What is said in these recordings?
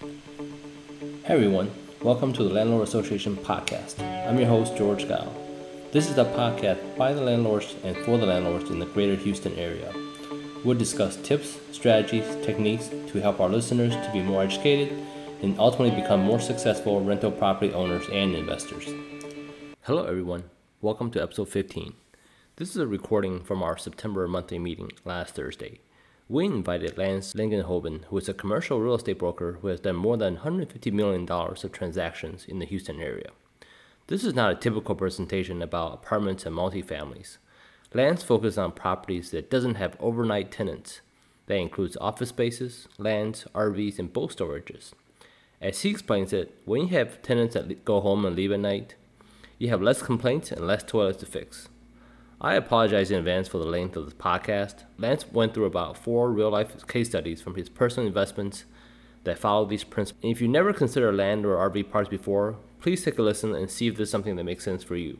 Hey everyone, welcome to the Landlord Association podcast. I'm your host, George Gao. This is a podcast by the landlords and for the landlords in the greater Houston area. We'll discuss tips, strategies, techniques to help our listeners to be more educated and ultimately become more successful rental property owners and investors. Hello everyone, welcome to episode 15. This is a recording from our September monthly meeting last Thursday. We invited Lance Langenhoven, who is a commercial real estate broker who has done more than $150 million of transactions in the Houston area. This is not a typical presentation about apartments and multifamilies. Lance focuses on properties that doesn't have overnight tenants. That includes office spaces, lands, RVs, and boat storages. As he explains it, when you have tenants that go home and leave at night, you have less complaints and less toilets to fix. I apologize in advance for the length of this podcast. Lance went through about four real life case studies from his personal investments that follow these principles. And if you never considered land or RV parks before, please take a listen and see if there's something that makes sense for you.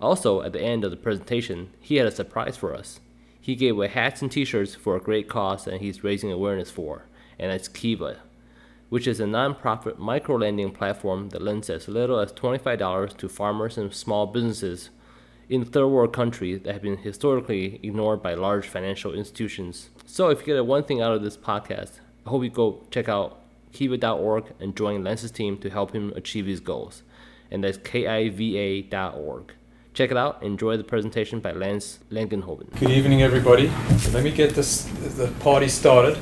Also, at the end of the presentation, he had a surprise for us. He gave away hats and t shirts for a great cause that he's raising awareness for, and that's Kiva, which is a non-profit micro-lending platform that lends as little as $25 to farmers and small businesses in third world countries that have been historically ignored by large financial institutions. So if you get one thing out of this podcast, I hope you go check out kiva.org and join Lance's team to help him achieve his goals. And that's kiva.org. Check it out. Enjoy the presentation by Lance Langenhoven. Good evening, everybody. So let me get this the party started.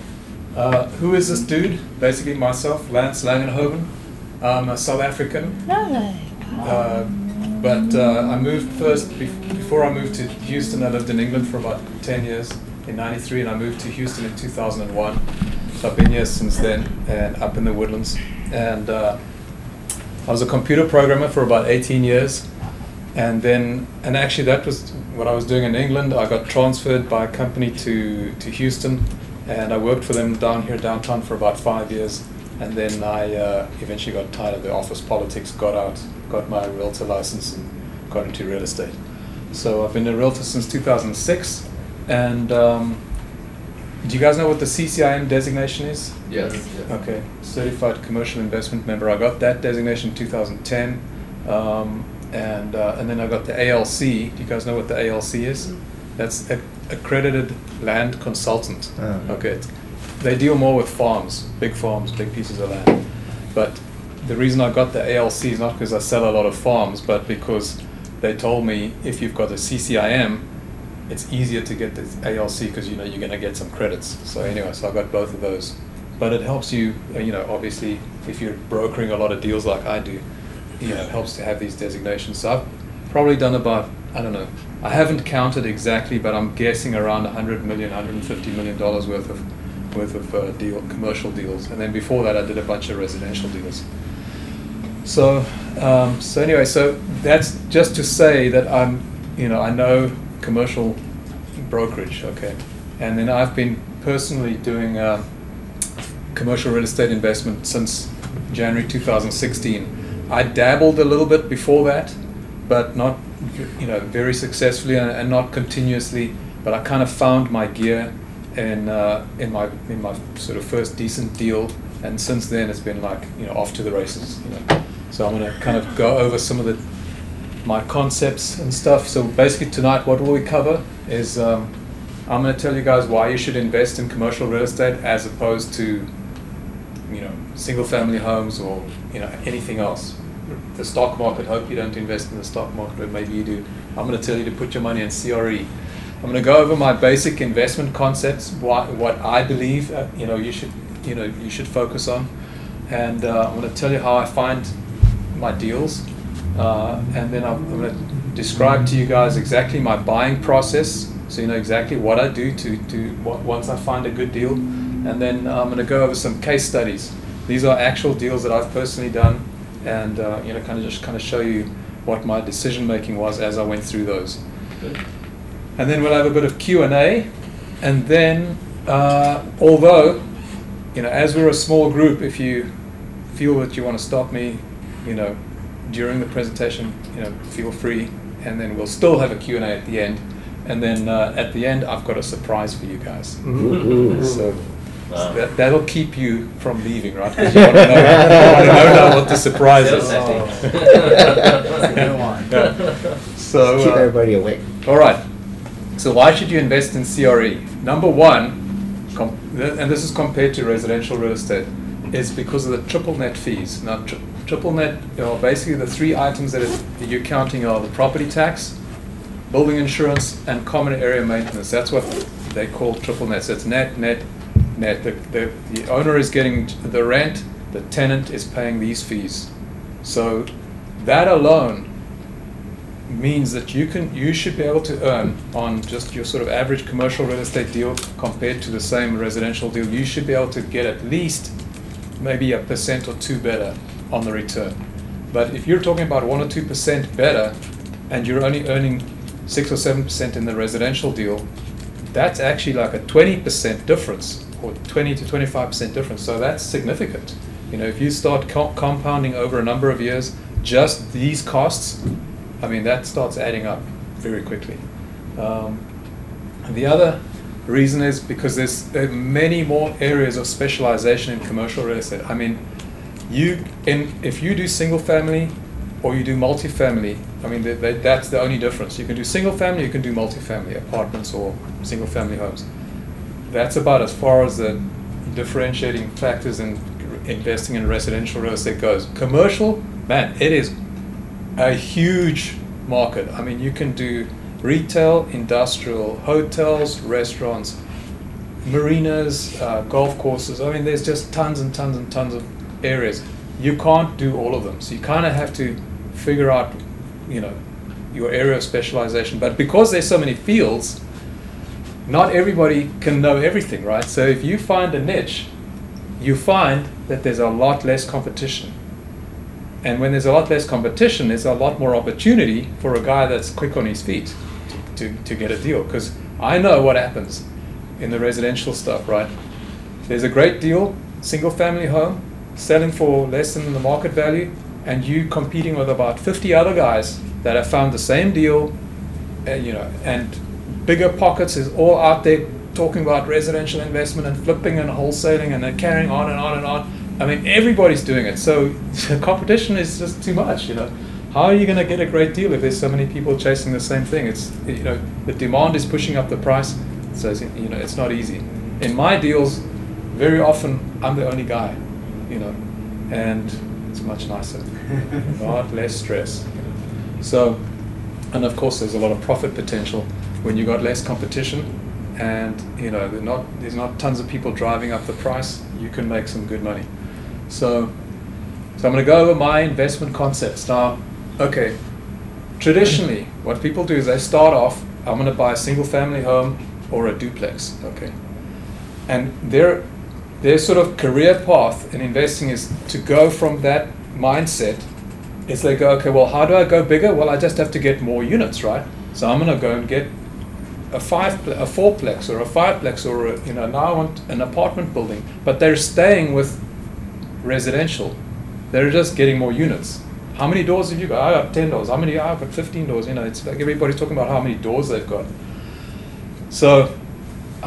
Uh, who is this dude? Basically, myself, Lance Langenhoven. I'm a South African. No. Uh, but uh, I moved first, before I moved to Houston, I lived in England for about 10 years in 93, and I moved to Houston in 2001. So I've been here since then and up in the woodlands. And uh, I was a computer programmer for about 18 years. And then, and actually, that was what I was doing in England. I got transferred by a company to, to Houston, and I worked for them down here downtown for about five years. And then I uh, eventually got tired of the office politics, got out, got my realtor license, and got into real estate. So I've been a realtor since 2006. And um, do you guys know what the CCIM designation is? Yes. Okay, Certified Commercial Investment Member. I got that designation in 2010. Um, and, uh, and then I got the ALC. Do you guys know what the ALC is? That's a, accredited land consultant. Oh. Okay, it's they deal more with farms, big farms, big pieces of land. But the reason I got the ALC is not because I sell a lot of farms, but because they told me if you've got a CCIM, it's easier to get the ALC because you know you're going to get some credits. So anyway, so I got both of those. But it helps you, uh, you know, obviously if you're brokering a lot of deals like I do, you know, it helps to have these designations. So I've probably done about I don't know. I haven't counted exactly, but I'm guessing around 100 million, 150 million dollars worth of worth of uh, deal, commercial deals, and then before that, I did a bunch of residential deals. So, um, so anyway, so that's just to say that I'm, you know, I know commercial brokerage, okay, and then I've been personally doing uh, commercial real estate investment since January 2016. I dabbled a little bit before that, but not, you know, very successfully and, and not continuously. But I kind of found my gear in uh, in my in my sort of first decent deal, and since then it's been like you know off to the races. You know, so I'm going to kind of go over some of the my concepts and stuff. So basically tonight, what will we cover is um, I'm going to tell you guys why you should invest in commercial real estate as opposed to you know single family homes or you know anything else. The stock market. Hope you don't invest in the stock market, but maybe you do. I'm going to tell you to put your money in CRE I'm going to go over my basic investment concepts, what, what I believe uh, you know you should you know you should focus on, and uh, I'm going to tell you how I find my deals, uh, and then I'm, I'm going to describe to you guys exactly my buying process, so you know exactly what I do to to what, once I find a good deal, and then I'm going to go over some case studies. These are actual deals that I've personally done, and uh, you know kind of just kind of show you what my decision making was as I went through those. Good and then we'll have a bit of Q and A, and then uh, although you know as we're a small group, if you feel that you want to stop me, you know, during the presentation, you know, feel free, and then we'll still have a Q and A at the end, and then uh, at the end I've got a surprise for you guys. so Wow. That, that'll keep you from leaving, right? 'Cause you want to know, you wanna know now what the surprise is. tactic. That's a. Yeah. So, Keep uh, everybody awake. all right. So why should you invest in CRE? Number one, com- th- and this is compared to residential real estate, is because of the triple net fees. Now, tri- triple net, you know, basically the three items that you're counting are the property tax, building insurance, and common area maintenance. That's what they call triple net. So it's net, net, net. The, the, the owner is getting the rent, the tenant is paying these fees. So that alone means that you can you should be able to earn on just your sort of average commercial real estate deal compared to the same residential deal you should be able to get at least maybe a percent or two better on the return but if you're talking about one or two percent better and you're only earning six or seven percent in the residential deal that's actually like a 20% difference or 20 to 25% difference so that's significant you know if you start co- compounding over a number of years just these costs I mean, that starts adding up very quickly. Um, the other reason is because there's there many more areas of specialization in commercial real estate. I mean, you in if you do single family or you do multifamily, I mean, they, they, that's the only difference. You can do single family, you can do multifamily apartments or single family homes. That's about as far as the differentiating factors in investing in residential real estate goes. Commercial, man, it is a huge market. I mean, you can do retail, industrial, hotels, restaurants, marinas, uh, golf courses. I mean, there's just tons and tons and tons of areas. You can't do all of them, so you kind of have to figure out, you know, your area of specialization. But because there's so many fields, not everybody can know everything, right? So if you find a niche, you find that there's a lot less competition. And when there's a lot less competition, there's a lot more opportunity for a guy that's quick on his feet to, to, to get a deal. Because I know what happens in the residential stuff, right? There's a great deal, single family home, selling for less than the market value, and you competing with about 50 other guys that have found the same deal, uh, you know, and BiggerPockets is all out there talking about residential investment and flipping and wholesaling and then carrying on and on and on. I mean, everybody's doing it. So the competition is just too much, you know. How are you going to get a great deal if there's so many people chasing the same thing? It's you know the demand is pushing up the price, so you know it's not easy. In my deals, very often I'm the only guy, you know, and it's much nicer, lot less stress. So, and of course, there's a lot of profit potential when you got less competition, and you know there's not there's not tons of people driving up the price. You can make some good money. So, so I'm going to go over my investment concepts now. Okay, traditionally, what people do is they start off. I'm going to buy a single family home or a duplex. Okay, and their their sort of career path in investing is to go from that mindset. Is they go, okay, well, how do I go bigger? Well, I just have to get more units, right? So I'm going to go and get a five, a fourplex or a fiveplex or a, you know now I want an apartment building, but they're staying with residential. They're just getting more units. How many doors have you got? I got ten doors. How many? I've got fifteen doors. You know, it's like everybody's talking about how many doors they've got. So,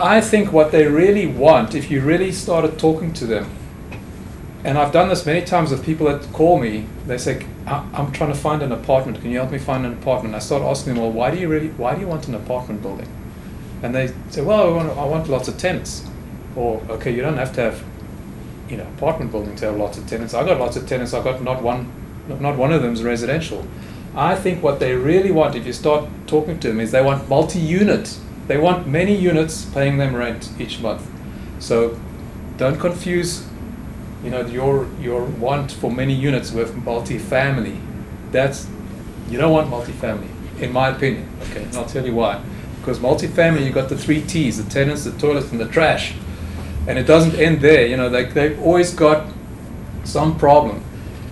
I think what they really want, if you really started talking to them, and I've done this many times with people that call me. They say, "I- "I'm trying to find an apartment. Can you help me find an apartment?" I start asking them, "Well, why do you really? Why do you want an apartment building?" And they say, "Well, I want, I want lots of tenants." Or, okay, you don't have to have, you know, apartment building to have lots of tenants. I got lots of tenants. I got not one, not one of them is residential. I think what they really want, if you start talking to them, is they want multi-unit. They want many units paying them rent each month. So, don't confuse you know your your want for many units with multifamily. That's you don't want multifamily in my opinion okay? And i'll tell you why. Because multifamily you got the three t's the tenants the toilets and the trash. And it doesn't end there you know they, they've always got some problem.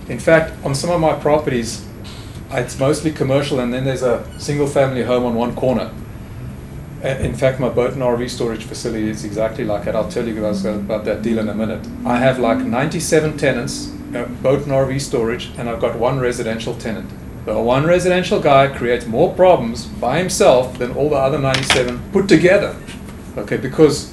In fact on some of my properties it's mostly commercial and then there's a single family home on one corner In fact, my boat and RV storage facility is exactly like that. I'll tell you guys about that deal in a minute. I have like 97 tenants, uh, boat and RV storage, and I've got one residential tenant. The one residential guy creates more problems by himself than all the other 97 put together. Okay, because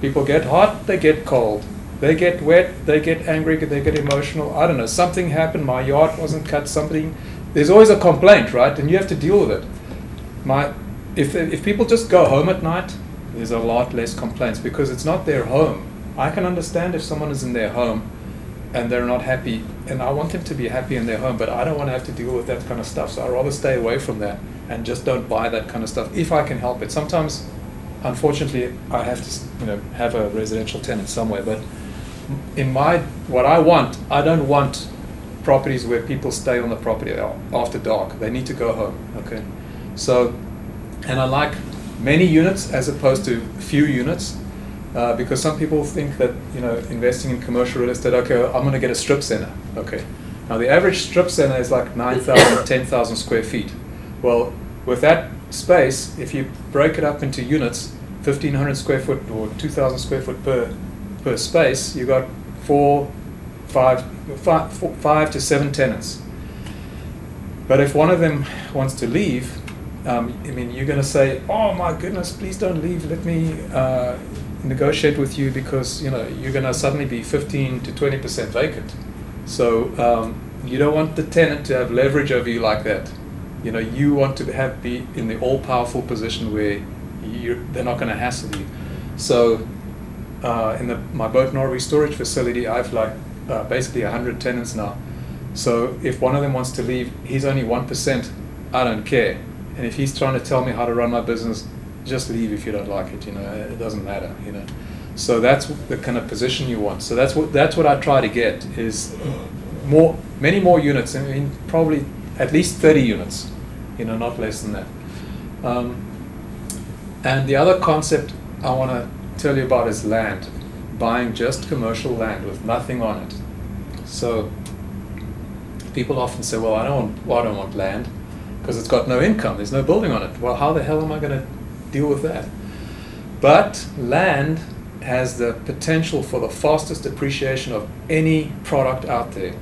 People get hot, they get cold. They get wet, they get angry, they get emotional. I don't know, something happened, my yard wasn't cut, something. There's always a complaint, right? And you have to deal with it. My, if, if people just go home at night, there's a lot less complaints because it's not their home. I can understand if someone is in their home and they're not happy, and I want them to be happy in their home, but I don't want to have to deal with that kind of stuff. So I'd rather stay away from that and just don't buy that kind of stuff if I can help it. Sometimes, unfortunately, I have to, you know, have a residential tenant somewhere, but in my what I want, I don't want properties where people stay on the property after dark. They need to go home. Okay, so and I like many units as opposed to few units. Uh, because some people think that you know investing in commercial real estate, okay, I'm going to get a strip center. Okay, now the average strip center is like 9,000, 10,000 square feet. Well, with that space, if you break it up into units, 1,500 square foot or 2,000 square foot per per space, you got four, five, five, four, five to seven tenants. But if one of them wants to leave, um, I mean, you're going to say, "Oh my goodness, please don't leave. Let me uh, negotiate with you because you know you're going to suddenly be 15 to 20 percent vacant." So um, you don't want the tenant to have leverage over you like that. You know, you want to have be in the all-powerful position where they're not going to hassle you. So uh, in the, my boat and RV storage facility, I have like uh, basically 100 tenants now. So if one of them wants to leave, he's only 1%. I don't care. And if he's trying to tell me how to run my business, just leave if you don't like it. You know, it doesn't matter. You know, so that's the kind of position you want. So that's what that's what I try to get is more, many more units. I mean, probably at least 30 units. You know, not less than that. Um, and the other concept I want to tell you about is land, buying just commercial land with nothing on it. So people often say, "Well, I don't want, well, I don't want land because it's got no income. There's no building on it." Well, how the hell am I going to deal with that? But land has the potential for the fastest appreciation of any product out there.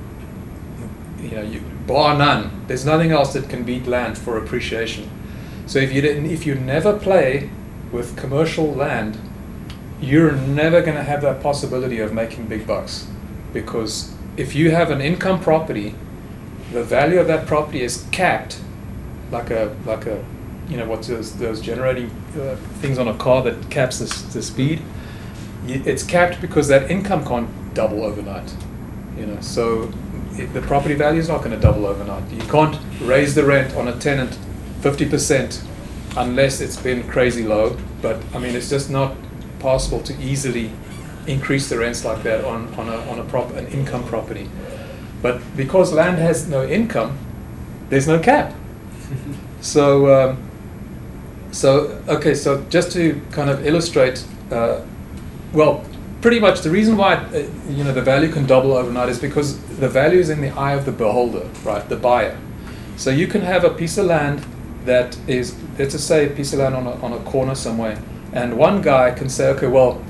You know, you, bar none. There's nothing else that can beat land for appreciation. So if you if you never play with commercial land you're never going to have that possibility of making big bucks because if you have an income property the value of that property is capped like a like a you know what's those, those generating uh, things on a car that caps the, the speed it's capped because that income can't double overnight you know so it, the property value is not going to double overnight you can't raise the rent on a tenant 50% unless it's been crazy low but i mean it's just not possible to easily increase the rents like that on, on, a, on a prop, an income property. But because land has no income, there's no cap. So, um, so okay, so just to kind of illustrate, uh, well, pretty much the reason why uh, you know the value can double overnight is because the value is in the eye of the beholder, right? The buyer. So you can have a piece of land that is, let's just say, a piece of land on a, on a corner somewhere and one guy can say, okay, well,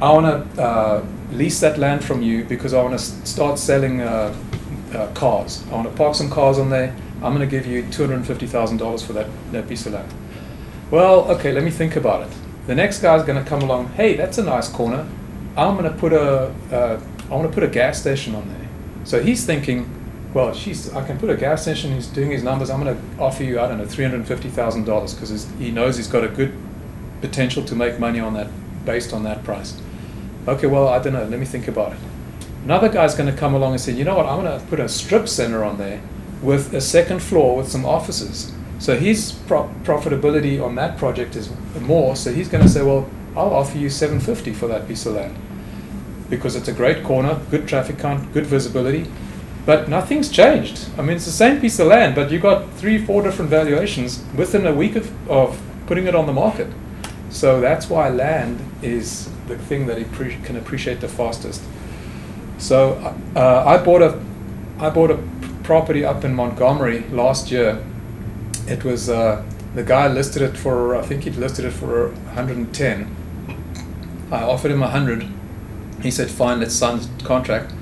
I want to uh, lease that land from you because I want to start selling uh, uh, cars. I want to park some cars on there. I'm going to give you $250,000 for that, that piece of land. Well, okay, let me think about it. The next guy's going to come along. Hey, that's a nice corner. I'm going to put a, uh, I want to put a gas station on there. So he's thinking, well, she's, I can put a gas station. He's doing his numbers. I'm going to offer you, I don't know, $350,000 because he knows he's got a good potential to make money on that based on that price. Okay, well, I don't know. Let me think about it. Another guy's going to come along and say, you know what? I'm going to put a strip center on there with a second floor with some offices. So his pro- profitability on that project is more. So he's going to say, well, I'll offer you 750 for that piece of land because it's a great corner, good traffic count, good visibility. But nothing's changed. I mean, it's the same piece of land, but you got three, four different valuations within a week of, of putting it on the market. So that's why land is the thing that it pre- can appreciate the fastest. So uh, I bought a I bought a property up in Montgomery last year. It was uh, the guy listed it for I think he listed it for 110. I offered him 100. He said, "Fine, let's sign the contract."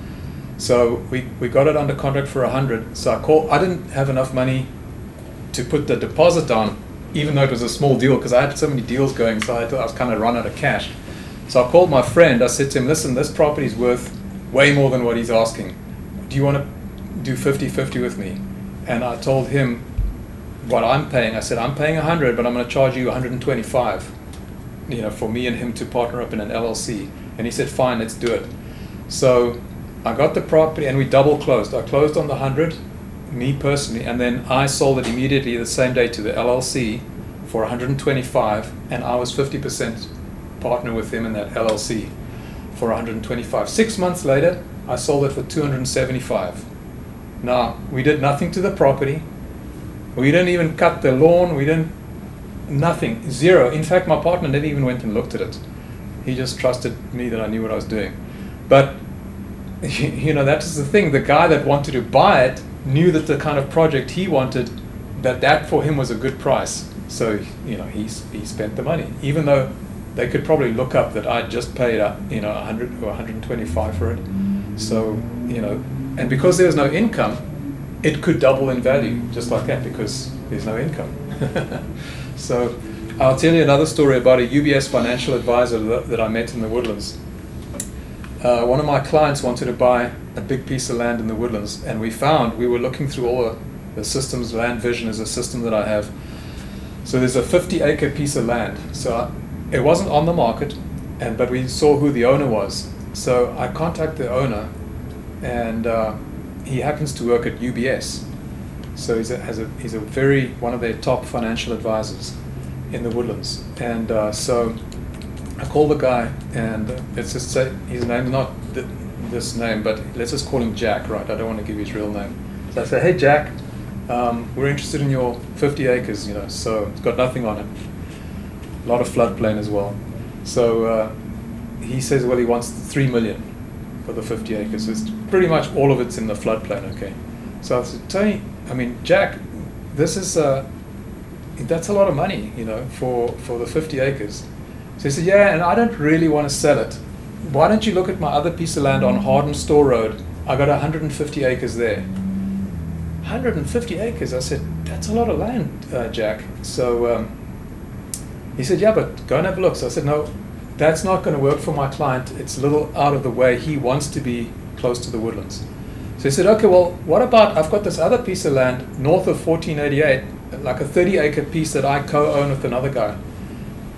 So we, we got it under contract for 100. So I called. I didn't have enough money to put the deposit down even though it was a small deal, because I had so many deals going, so I, thought I was kind of run out of cash. So I called my friend. I said to him, "Listen, this property is worth way more than what he's asking. Do you want to do 50-50 with me?" And I told him what I'm paying. I said, "I'm paying 100, but I'm going to charge you 125." You know, for me and him to partner up in an LLC. And he said, "Fine, let's do it." So I got the property and we double closed. I closed on the 100, me personally, and then I sold it immediately the same day to the LLC for 125, and I was 50% partner with him in that LLC for 125. Six months later, I sold it for 275. Now, we did nothing to the property. We didn't even cut the lawn. We didn't, nothing, zero. In fact, my partner never even went and looked at it. He just trusted me that I knew what I was doing. But, you know, that's the thing. The guy that wanted to buy it knew that the kind of project he wanted, that that for him was a good price. So, you know, he, he spent the money, even though they could probably look up that I just paid, uh, you know, 100 or 125 for it. So, you know, and because there was no income, it could double in value just like that because there's no income. so, I'll tell you another story about a UBS financial advisor that, that I met in the woodlands. Uh, one of my clients wanted to buy a big piece of land in the woodlands, and we found we were looking through all the, the systems. Land Vision is a system that I have. So there's a 50 acre piece of land. So I, it wasn't on the market, and but we saw who the owner was. So I contacted the owner, and uh, he happens to work at UBS. So he's a, has a, he's a very one of their top financial advisors in the woodlands. And uh, so I called the guy, and let's just say his name, not th- this name, but let's just call him Jack, right? I don't want to give his real name. So I said, hey, Jack, um, we're interested in your 50 acres, you know, so it's got nothing on it. A lot of floodplain as well. So uh, he says, well, he wants 3 million for the 50 acres. So pretty much all of it's in the floodplain, okay? So I said, Tony, I mean, Jack, this is, uh, that's a lot of money, you know, for, for the 50 acres. So he said, yeah, and I don't really want to sell it. Why don't you look at my other piece of land on Hardin Store Road? I got 150 acres there. 150 acres. I said, that's a lot of land, uh, Jack. So um, he said, yeah, but go and have a look. So I said, no, that's not going to work for my client. It's a little out of the way. He wants to be close to the woodlands. So he said, okay, well, what about I've got this other piece of land north of 1488, like a 30 acre piece that I co own with another guy.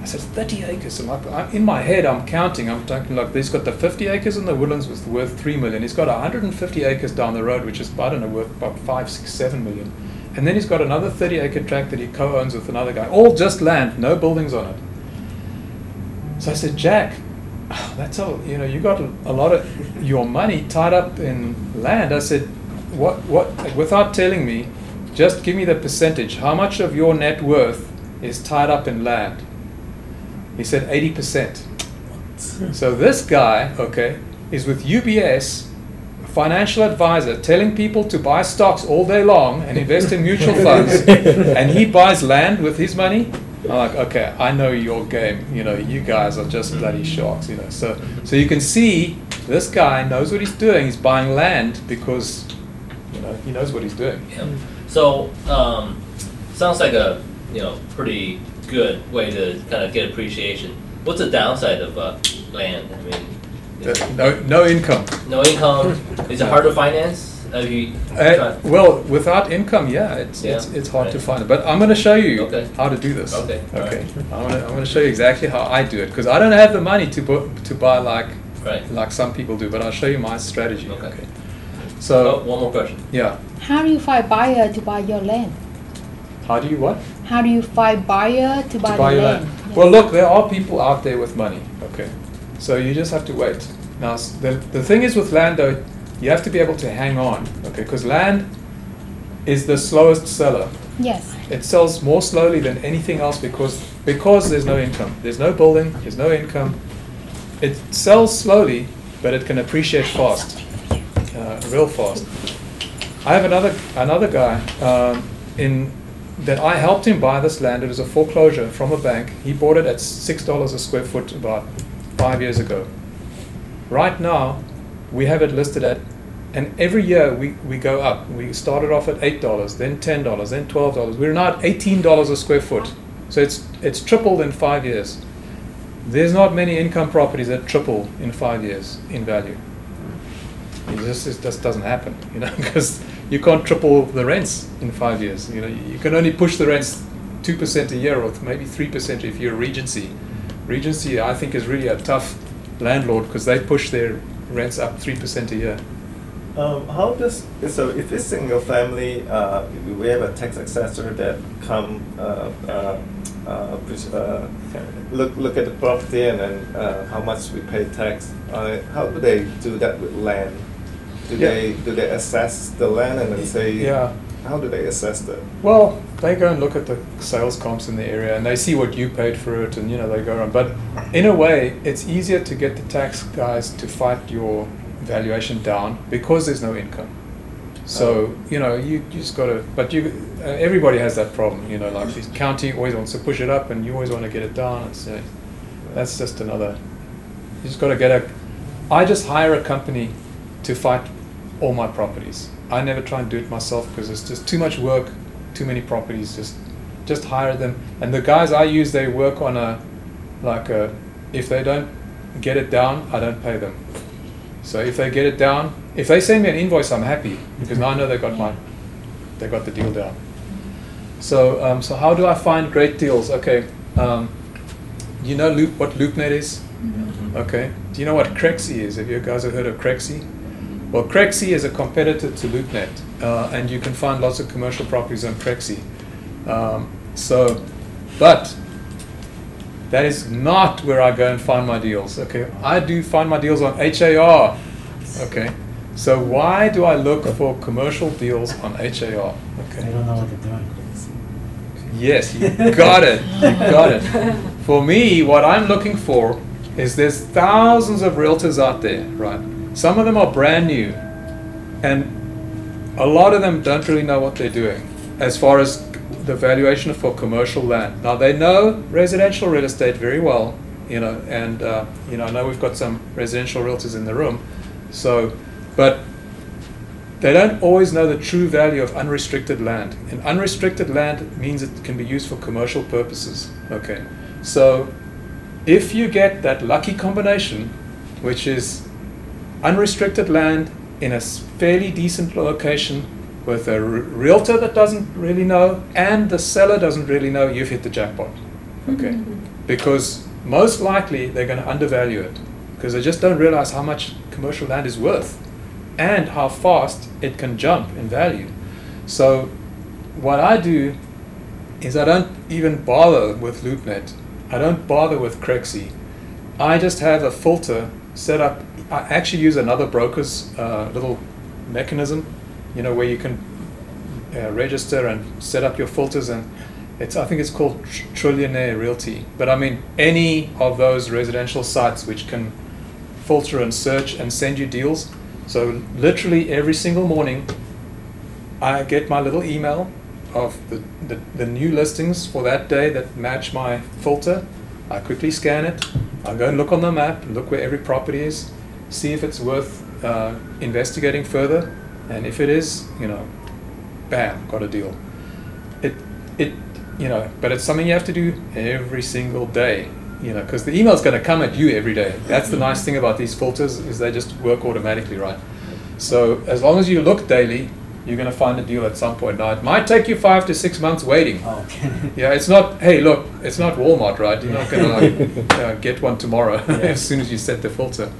I said, 30 acres. I'm like, I'm, in my head, I'm counting. I'm talking like, he's got the 50 acres in the woodlands, was worth 3 million. He's got 150 acres down the road, which is, I don't know, worth about 5, 6, 7 million. And then he's got another 30 acre tract that he co owns with another guy, all just land, no buildings on it. So I said, Jack, that's all, you know, you got a lot of your money tied up in land. I said, what, what, without telling me, just give me the percentage. How much of your net worth is tied up in land? He said 80%. So this guy, okay, is with UBS, a financial advisor, telling people to buy stocks all day long and invest in mutual funds, and he buys land with his money. I'm like, okay, I know your game. You know, you guys are just bloody sharks. You know, so so you can see this guy knows what he's doing. He's buying land because you know he knows what he's doing. Yeah. So, um, sounds like a you know pretty good way to kind of get appreciation. What's the downside of uh, land? I mean, No no income. no income. Is it hard to finance? Have you Uh, well, without income, yeah, it's it's, Yeah, it's hard to find it. But I'm going to show you Okay. how to do this. Okay, Okay. right. I'm going to I'm going to show you exactly how I do it because I don't have the money to bu- to buy like Right. like some people do. But I'll show you my strategy. Okay. So Oh, one more question. yeah, How do you find buyer to buy your land? how do you what? How do you find buyer to buy to buy your land? land. Yes. Well, look, there are people out there with money. Okay, so you just have to wait. Now, the the thing is with land though, you have to be able to hang on. Okay, because land is the slowest seller. yes. It sells more slowly than anything else because because there's no income. There's no building. There's no income. It sells slowly, but it can appreciate fast, uh, real fast. I have another another guy um, in that I helped him buy this land. It was a foreclosure from a bank. He bought it at six dollars a square foot about five years ago. Right now, we have it listed at, and every year we, we go up. We started off at eight dollars, then ten dollars, then twelve dollars. We're now at eighteen dollars a square foot. So it's it's tripled in five years. there's not many income properties that triple in five years in value. It just, it just doesn't happen, you know, because you can't triple the rents in five years. You know, you can only push the rents two percent a year, or maybe three percent if you're Regency. Regency, I think, is really a tough landlord because they push their rents up three percent a year. Um, how does so if it's single family, uh, we have a tax assessor that come uh, uh, uh, uh, look look at the property and then uh, how much we pay tax. Uh, how do they do that with land? Do Yeah. they do they assess the land and then say Yeah. How do they assess that? Well, they go and look at the sales comps in the area and they see what you paid for it and you know they go around. But in a way, it's easier to get the tax guys to fight your valuation down because there's no income. So you know you, you just got to. But you uh, everybody has that problem. You know, like the county always wants to push it up and you always want to get it down. It's, uh, that's just another. You just got to get a. I just hire a company to fight all my properties. I never try and do it myself because it's just too much work, too many properties. Just, just hire them. And the guys I use, they work on a, like a, if they don't get it down, I don't pay them. So if they get it down, if they send me an invoice, I'm happy because now I know they got my, they got the deal down. So, um, so how do I find great deals? Okay, um, you know Loop, what LoopNet is? Okay. Do you know what Crexi is? Have you guys have heard of Crexi? Well, Crexi is a competitor to LoopNet, uh, and you can find lots of commercial properties on Crexi. Um, so, but that is not where I go and find my deals. Okay, I do find my deals on HAR. Okay, so why do I look for commercial deals on HAR? They Okay. don't know what they're doing. Yes, you got it. You got it. For me, what I'm looking for is there's thousands of realtors out there, right? Some of them are brand new, and a lot of them don't really know what they're doing as far as the valuation for commercial land. Now they know residential real estate very well, you know, and uh, you know I know we've got some residential realtors in the room, so, but they don't always know the true value of unrestricted land. And unrestricted land means it can be used for commercial purposes. Okay, so if you get that lucky combination, which is unrestricted land in a fairly decent location with a r- realtor that doesn't really know and the seller doesn't really know, you've hit the jackpot. Okay, mm-hmm. because most likely they're going to undervalue it because they just don't realize how much commercial land is worth and how fast it can jump in value. So, what I do is I don't even bother with LoopNet. I don't bother with Crexi. I just have a filter set up. I actually use another broker's uh, little mechanism, you know, where you can uh, register and set up your filters and it's I think it's called Tr- Trillionaire Realty. But I mean any of those residential sites which can filter and search and send you deals. So literally every single morning, I get my little email of the, the, the new listings for that day that match my filter. I quickly scan it. I go and look on the map, look where every property is, see if it's worth uh, investigating further, and if it is, you know, bam, got a deal. It it you know, but it's something you have to do every single day. You know, because the email's going to come at you every day. That's the nice thing about these filters is they just work automatically, right? So as long as you look daily, you're going to find a deal at some point. Now it might take you five to six months waiting. Oh, okay. Yeah, it's not. Hey, look, it's not Walmart, right? You're not gonna like, uh, get one tomorrow Yeah. as soon as you set the filter.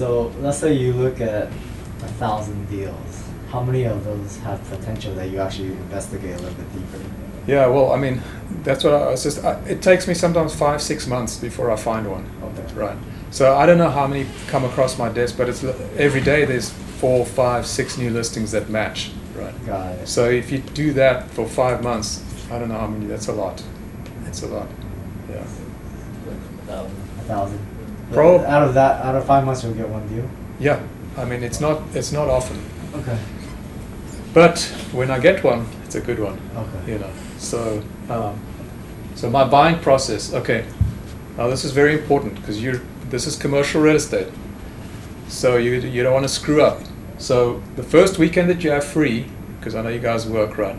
So let's say you look at a thousand deals. How many of those have potential that you actually investigate a little bit deeper? Yeah, well, I mean, that's what I was just. I, it takes me sometimes five, six months before I find one. Okay. Right. So I don't know how many come across my desk, but it's every day there's four, five, six new listings that match. Right. Got it. So if you do that for five months, I don't know how many. That's a lot. It's a lot. Yeah. a thousand. Prob- out of that, out of five months, you'll get one deal. Yeah. I mean, it's not. It's not often, Okay. but when I get one, it's a good one. Okay. you know so um, so my buying process okay now this is very important because you're this is commercial real estate so you, you don't want to screw up so the first weekend that you have free because i know you guys work right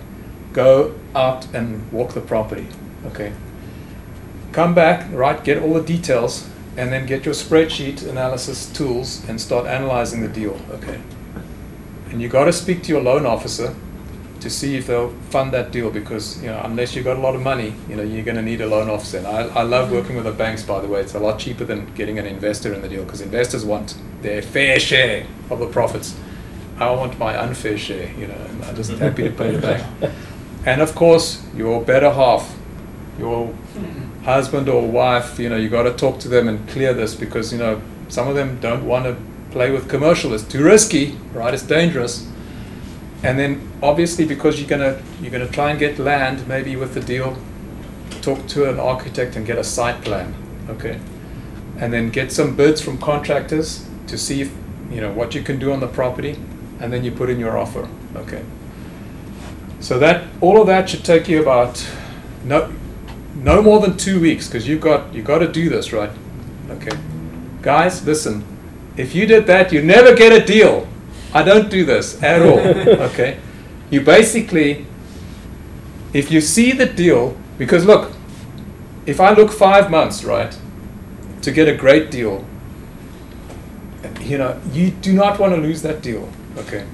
go out and walk the property okay come back, right, get all the details, and then get your spreadsheet analysis tools and start analyzing the deal. Okay. And you got to speak to your loan officer to see if they'll fund that deal because you know unless you've got a lot of money, you know you're going to need a loan officer. And I, I love mm-hmm. working with the banks. By the way, it's a lot cheaper than getting an investor in the deal because investors want their fair share of the profits. I want my unfair share. You know, and I'm just happy to pay the bank. And of course, your better half, your husband or wife, you know, you got to talk to them and clear this because you know some of them don't want to play with commercial. It's too risky, right? It's dangerous. And then obviously because you're gonna you're gonna try and get land, maybe with the deal, talk to an architect and get a site plan, okay, and then get some bids from contractors to see if you know what you can do on the property, and then you put in your offer, okay. So that all of that should take you about no no more than two weeks because you've got you got to do this right, okay. Guys, listen. If you did that, you never get a deal. I don't do this at all. okay. You basically, if you see the deal, because look, if I look five months, right, to get a great deal, you know, you do not want to lose that deal. Okay.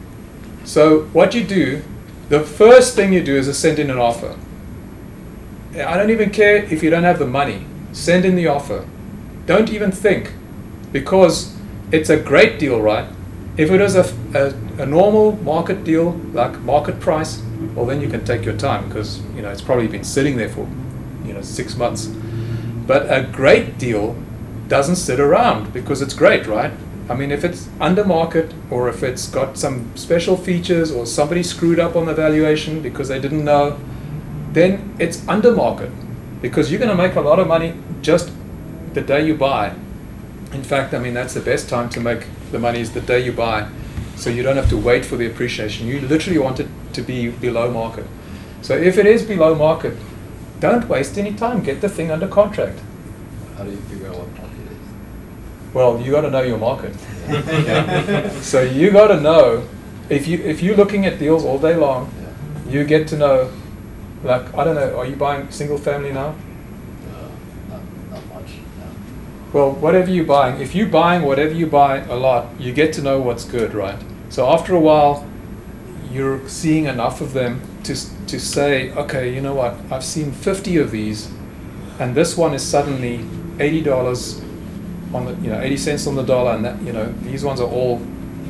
So what you do, the first thing you do is send in an offer. I don't even care if you don't have the money. Send in the offer. Don't even think, because it's a great deal, right? If it is a, a, a, normal market deal, like market price, well, then you can take your time because you know it's probably been sitting there for you know six months. But a great deal doesn't sit around because it's great, right? I mean, if it's under market or if it's got some special features or somebody screwed up on the valuation because they didn't know, then it's under market because you're going to make a lot of money just the day you buy. In fact, I mean, that's the best time to make the money is the day you buy. So you don't have to wait for the appreciation. You literally want it to be below market. So if it is below market, don't waste any time. Get the thing under contract. How do you figure out what market is? Well, you got to know your market. yeah. So you got to know if you if you're looking at deals all day long, Yeah. you get to know. Like I don't know, are you buying single family now? Uh, not, not much. No. Well, whatever you're buying, if you're buying whatever you buy a lot, you get to know what's good, right? So after a while, you're seeing enough of them to, to say, okay, you know what, I've seen 50 of these, and this one is suddenly $80 on the, you know, 80 cents on the dollar, and that, you know, these ones are all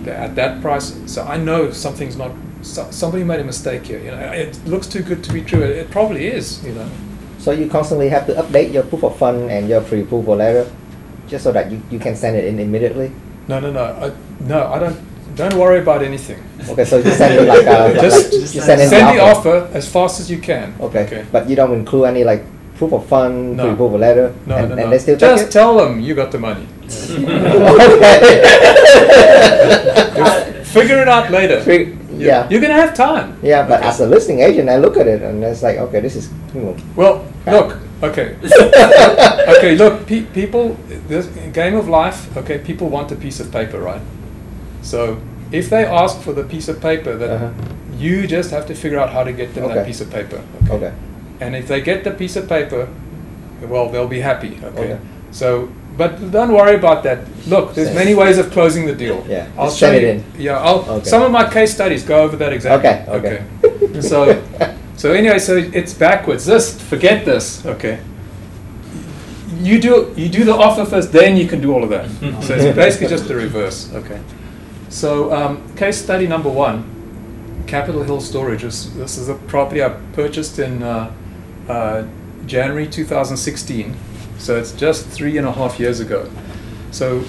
at that price. So I know something's not, so, somebody made a mistake here, you know, it looks too good to be true. It, it probably is, you know. So you constantly have to update your proof of fund and your pre-approval letter, just so that you, you can send it in immediately. No, no, no, I, no, I don't, don't worry about anything. Okay, so you send it like uh, a, Just- like, you send in Send the the offer. offer as fast as you can. Okay. but you don't include any like proof of fund, No. pre-approval letter, No, and, no, and no. they still Just tell them you got the money. it. Figure it out later. Fig- yeah. You're gonna have time. Yeah, but Okay. as a listing agent, I look at it and it's like, okay, this is. You know, Well, look. Okay. okay. Look. Pe- people. This game of life. Okay. People want a piece of paper, right? So if they ask for the piece of paper, that Uh-huh. you just have to figure out how to get them that piece of paper. okay. And if they get the piece of paper, well, they'll be happy. Okay. Okay. So, but don't worry about that. Look, there's many ways of closing the deal. Yeah, I'll just show send it you. in. Yeah, I'll. Okay. Some of my case studies go over that exactly. Okay, okay. so, so anyway, so it's backwards. This, forget this. Okay. You do you do the offer first, then you can do all of that. so it's basically just the reverse. Okay. So um, case study number one, Capitol Hill Storage. This, this is a property I purchased in uh, uh, January 2016. So it's just three and a half years ago. So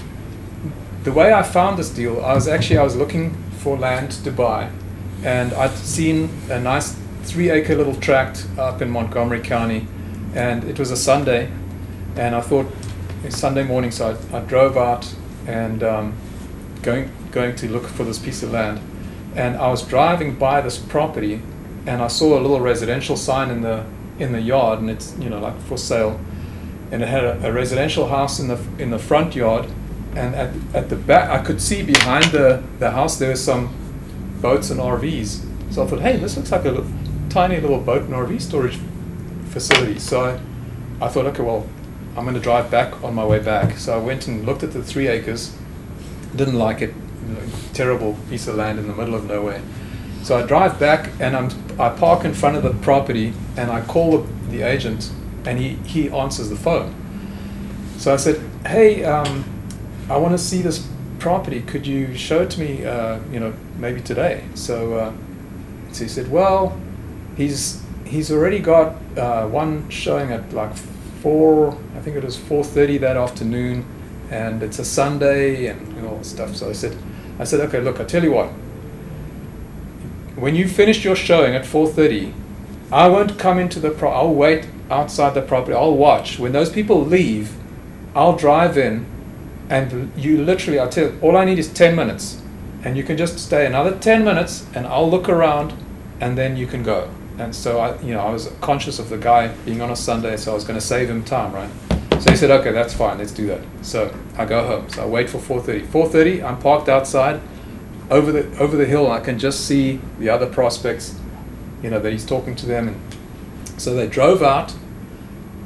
the way I found this deal, I was actually I was looking for land to buy, and I'd seen a nice three-acre little tract up in Montgomery County, and it was a Sunday, and I thought Sunday morning, so I, I drove out and um, going going to look for this piece of land, and I was driving by this property, and I saw a little residential sign in the in the yard, and it's you know like for sale, and it had a, a residential house in the in the front yard, and at, at the back I could see behind the, the house there were some boats and RVs. So I thought, hey, this looks like a little, tiny little boat and RV storage facility. So I I thought, okay, well, I'm going to drive back on my way back. So I went and looked at the three acres. Didn't like it. You know, terrible piece of land in the middle of nowhere. So I drive back and I'm, I park in front of the property and I call the, the agent and he, he answers the phone. So I said, hey, um, I want to see this property. Could you show it to me, uh, you know, maybe today? So, uh, so he said, well, he's he's already got uh, one showing at like four. I think it was four thirty that afternoon, and it's a Sunday and you know, all this stuff. So I said, I said, okay, look, I tell you what. When you finish your showing at four thirty, I won't come into the pro. I'll wait outside the property. I'll watch. When those people leave, I'll drive in, and you literally, I'll tell all I need is ten minutes, and you can just stay another ten minutes, and I'll look around, and then you can go. And so I, you know, I was conscious of the guy being on a Sunday, so I was going to save him time, right? So he said, "Okay, that's fine. Let's do that." So I go home. So I wait for 4:30. 4:30, I'm parked outside, over the over the hill. I can just see the other prospects, you know, that he's talking to them. And so they drove out,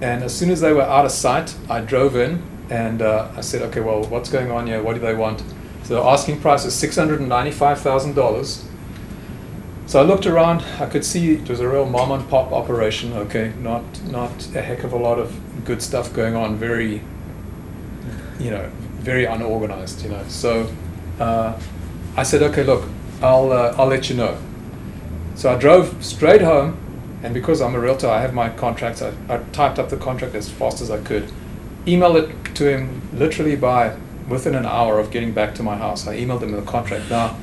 and as soon as they were out of sight, I drove in and uh, I said, "Okay, well, what's going on here? What do they want?" So the asking price is six hundred and ninety-five thousand dollars. So I looked around. I could see it was a real mom and pop operation. Okay, not not a heck of a lot of good stuff going on. Very, you know, very unorganized. You know. So uh, I said, okay, look, I'll uh, I'll let you know. So I drove straight home, and because I'm a realtor, I have my contracts. I, I typed up the contract as fast as I could, emailed it to him literally by within an hour of getting back to my house. I emailed him the contract. Now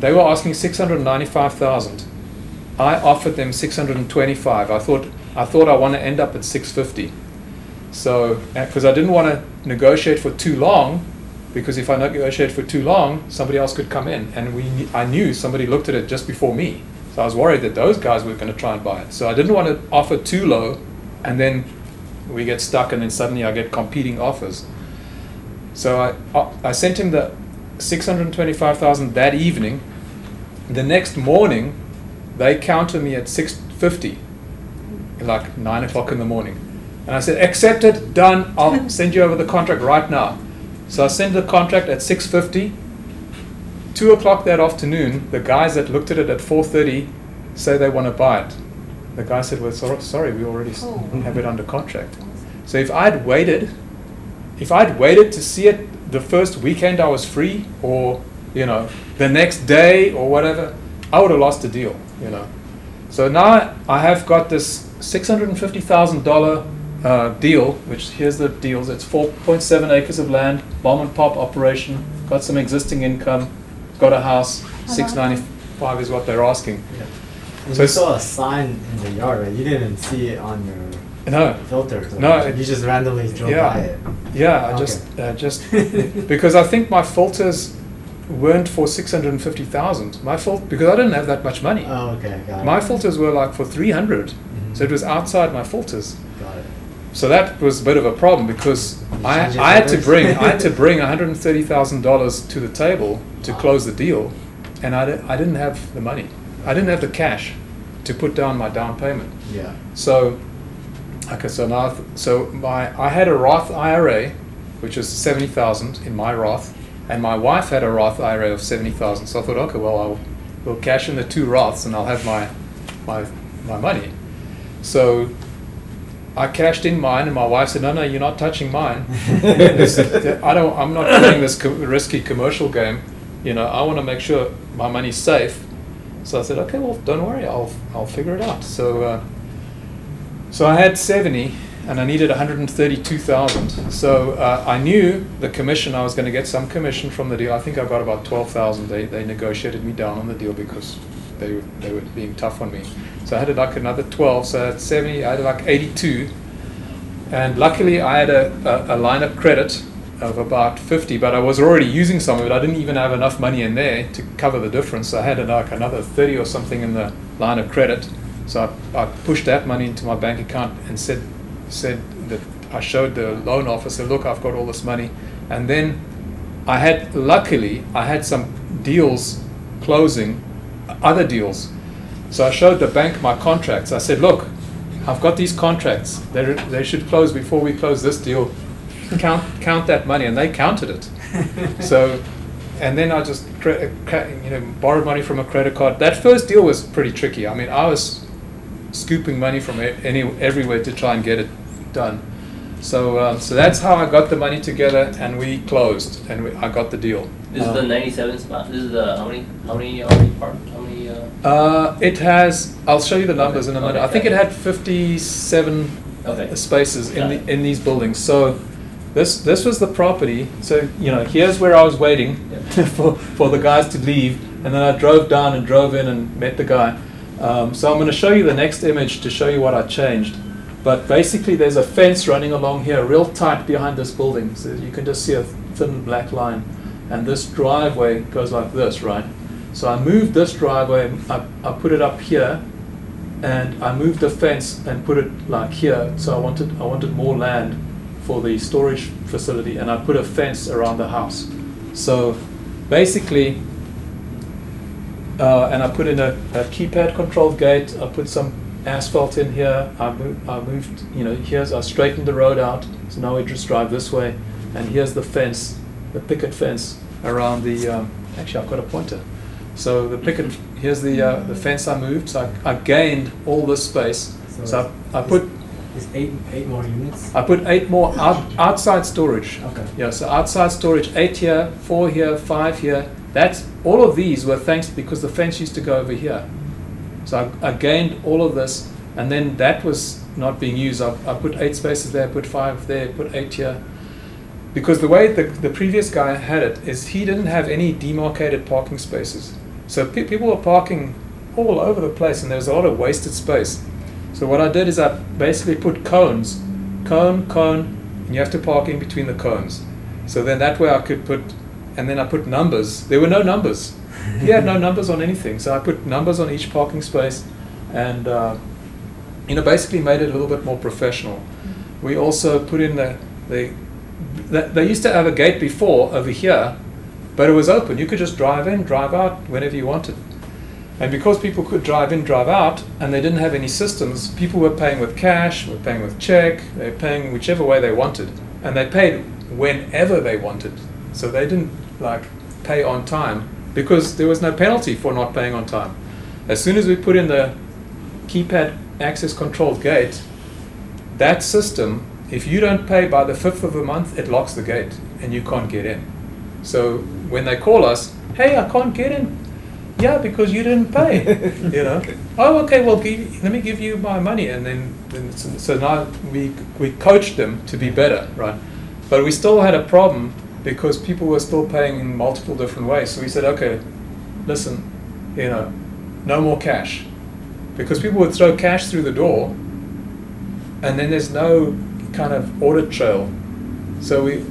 they were asking 695,000. I offered them 625. I thought I thought I want to end up at 650. So uh, because I didn't want to negotiate for too long, because if I negotiate for too long, somebody else could come in, and we I knew somebody looked at it just before me. So I was worried that those guys were going to try and buy it. So I didn't want to offer too low, and then we get stuck, and then suddenly I get competing offers. So I uh, I sent him the 625,000 that evening. The next morning, they counter me at 650, like 9 o'clock in the morning. And I said, accepted, done, I'll send you over the contract right now. So I send the contract at 6.50. 2 o'clock that afternoon, the guys that looked at it at 4.30 say they want to buy it. The guy said, well, sorry, we already oh. have it under contract. So if I'd waited, if I'd waited to see it the first weekend I was free or, you know, the next day or whatever, I would have lost the deal, you know. So now I have got this $650,000 uh, deal. Which here's the deals. It's four point seven acres of land, mom and pop operation. Got some existing income. Got a house. Six ninety five is what they're asking. And So you it's- saw a sign in the yard, right? You didn't see it on your No. filters. or No, it- you just randomly drove Yeah. by it. Yeah, I Okay. just uh, just because I think my filters weren't for six hundred and fifty thousand. My fault because I didn't have that much money. Oh, okay, got My it. filters were like for 300, Mhm. so it was outside my filters. So that was a bit of a problem because I, I had to bring I had to bring 130 thousand dollars to the table to close the deal, and I, I didn't have the money. I didn't have the cash to put down my down payment. Yeah. So, okay, so now, th- so my, I had a Roth IRA, which was seventy thousand in my Roth, and my wife had a Roth IRA of seventy thousand. So I thought, okay, well, I'll, we'll cash in the two Roths, and I'll have my, my, my money. So, I cashed in mine, and my wife said, no, no, you're not touching mine. I don't, I'm not playing this co- risky commercial game. You know, I want to make sure my money's safe. So I said, okay, well, don't worry, I'll, I'll figure it out. So, uh, so I had 70 and I needed 132,000. So uh, I knew the commission, I was going to get some commission from the deal. I think I got about 12,000. They, they negotiated me down on the deal because they, they were being tough on me. So I had like another 12. So I had 70, I had like 82. And luckily I had a, a, a line of credit of about 50, but I was already using some of it. I didn't even have enough money in there to cover the difference. So I had like another 30 or something in the line of credit. So I, I pushed that money into my bank account and said, said that I showed the loan officer, look, I've got all this money. And then I had, luckily, I had some deals closing, other deals. So I showed the bank my contracts. I said, look, I've got these contracts. They they should close before we close this deal. Count count that money, and they counted it. so, and then I just cre- you know borrowed money from a credit card. That first deal was pretty tricky. I mean, I was scooping money from any everywhere to try and get it done. So um, so that's how I got the money together, and we closed, and we, I got the deal. This is the Um, 97 spot. This is the how many how many how many park how many uh, Uh, it has. I'll show you the numbers in a minute. Okay. I think it had 57 okay. spaces in the in these buildings. So this this was the property. So you know, here's where I was waiting Yeah. for for the guys to leave, and then I drove down and drove in and met the guy. Um, so I'm going to show you the next image to show you what I changed. But basically, there's a fence running along here, real tight behind this building. So you can just see a thin black line, and this driveway goes like this, right? So I moved this driveway. I, I put it up here, and I moved the fence and put it like here. So I wanted I wanted more land for the storage facility, and I put a fence around the house. So basically, uh, and I put in a, a keypad controlled gate. I put some asphalt in here. I moved, I moved, you know, here's I straightened the road out. So now we just drive this way, and here's the fence, the picket fence around the. Um, actually, I've got a pointer. So the picket, here's the uh, the fence I moved. So I, I gained all this space. So So I, I put It's eight eight more units. I put eight more out, outside storage. Okay. Yeah, so outside storage, eight here, four here, five here. That's all of these were thanks because the fence used to go over here. So I, I gained all of this, and then that was not being used. I, I put eight spaces there, put five there, put eight here. Because the way the, the previous guy had it is he didn't have any demarcated parking spaces. So pe- people were parking all over the place, and there was a lot of wasted space. So what I did is I basically put cones, cone, cone, and you have to park in between the cones. So then that way I could put, and then I put numbers. There were no numbers. He had no numbers on anything. So I put numbers on each parking space, and uh, you know basically made it a little bit more professional. We also put in the the th- they used to have a gate before over here, but it was open. You could just drive in, drive out whenever you wanted. And because people could drive in, drive out, and they didn't have any systems, people were paying with cash, were paying with check, they were paying whichever way they wanted. And they paid whenever they wanted. So they didn't like pay on time because there was no penalty for not paying on time. As soon as we put in the keypad access controlled gate, that system, if you don't pay by the 5th of a month, it locks the gate and you can't get in. So when they call us, hey, I can't get in. Yeah, because you didn't pay. you know. Oh, okay. Well, give, let me give you my money, and then, then so, so now we we coached them to be better, right? But we still had a problem because people were still paying in multiple different ways. So we said, okay, listen, you know, no more cash, because people would throw cash through the door, and then there's no kind of audit trail. So we,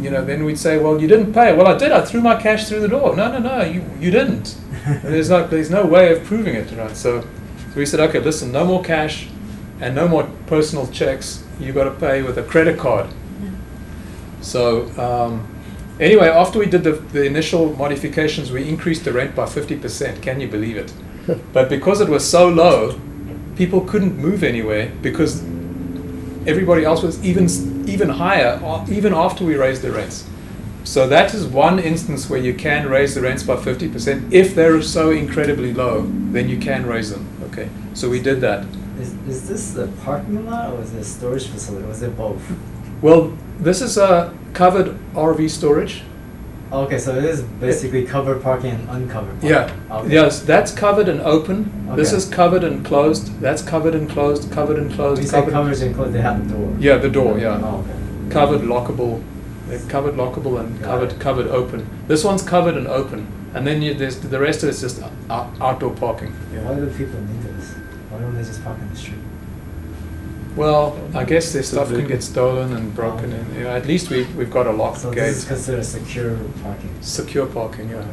you know, then we'd say, well, you didn't pay. Well, I did. I threw my cash through the door. No, no, no, you you didn't. And there's no there's no way of proving it, right? So, so we said, okay, listen, no more cash, and no more personal checks. You've got to pay with a credit card. So um, anyway, after we did the, the initial modifications, we increased the rent by 50%. Can you believe it? but because it was so low, people couldn't move anywhere because everybody else was even even higher, uh, even after we raised the rents. So that is one instance where you can raise the rents by 50%. If they're so incredibly low, then you can raise them. Okay, so we did that. Is, is this the parking lot or is it a storage facility? Or is it both? Well, this is a covered RV storage. Okay, so it is basically covered parking and uncovered parking. Yeah. Okay. Yes, that's covered and open. Okay. This is covered and closed. That's covered and closed. Covered and When closed. you say covered and closed, they have the door. Yeah, the door. Yeah. Oh, okay. Covered, lockable. They're covered, lockable, and Got covered, it. covered, open. This one's covered and open, and then you, there's the rest of it's just out, outdoor parking. Yeah. Why do people need this? Why don't they just park in the street? Well, I guess their stuff can get stolen and broken in. You know, at least we we've got a locked So gate. this is considered secure parking. Secure parking, yeah.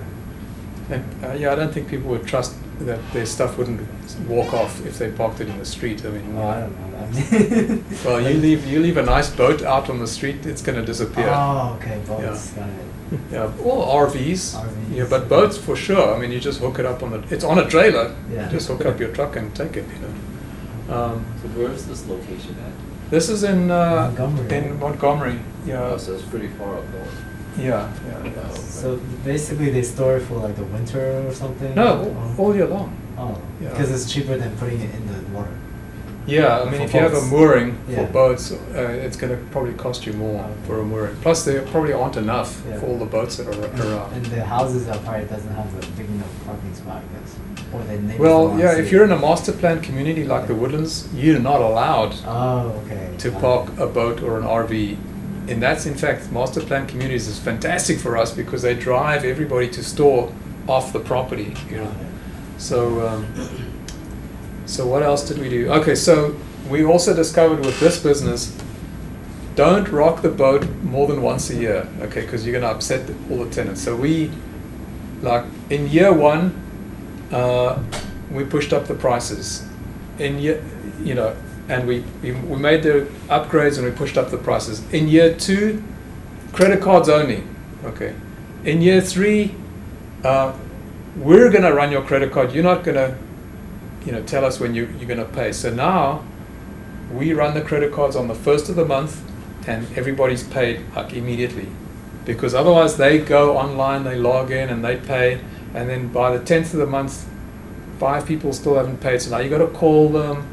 And uh, yeah, I don't think people would trust that their stuff wouldn't walk off if they parked it in the street. I mean, Oh, I don't know. Mean- well, you leave you leave a nice boat out on the street, it's going to disappear. Oh, okay, boats. It. Yeah, or RVs. RVs. Yeah, but boats for sure. I mean, you just hook it up on the. It's on a trailer. Yeah. Just hook up your truck and take it. You know. Um, So where is this location at? this is in uh, Montgomery. in Montgomery. Yeah, Oh, so it's pretty far up north. yeah, yeah. Oh, So basically, they store it for like the winter or something. No, all year long. Oh, Yeah. because it's cheaper than putting it in the water. Yeah, I mean, For if you have a boats. mooring for Yeah. boats, uh, it's going to probably cost you more Okay. for a mooring. Plus, there probably aren't enough Yeah. for all the boats that are And, around. and the houses are probably doesn't have a big enough parking spot, I guess. Or the neighbors. Well, don't wanna yeah, see if you're in a master plan community like the Woodlands, you're not allowed Oh, okay. to park a boat or an RV. And that's, in fact, master plan communities is fantastic for us because they drive everybody to store off the property, you know. So, um, so what else did we do? Okay, so we also discovered with this business, don't rock the boat more than once a year, okay? Because you're going to upset all the tenants. So we, like in year one, uh, we pushed up the prices. In year, you know, and we, we we made the upgrades and we pushed up the prices. In year two, credit cards only, okay. In year three, uh, we're going to run your credit card. You're not going to, you know, tell us when you, you're going to pay. So now we run the credit cards on the first of the month and everybody's paid like immediately. Because otherwise they go online, they log in and they pay. And then by the 10th of the month, five people still haven't paid. So now you got to call them.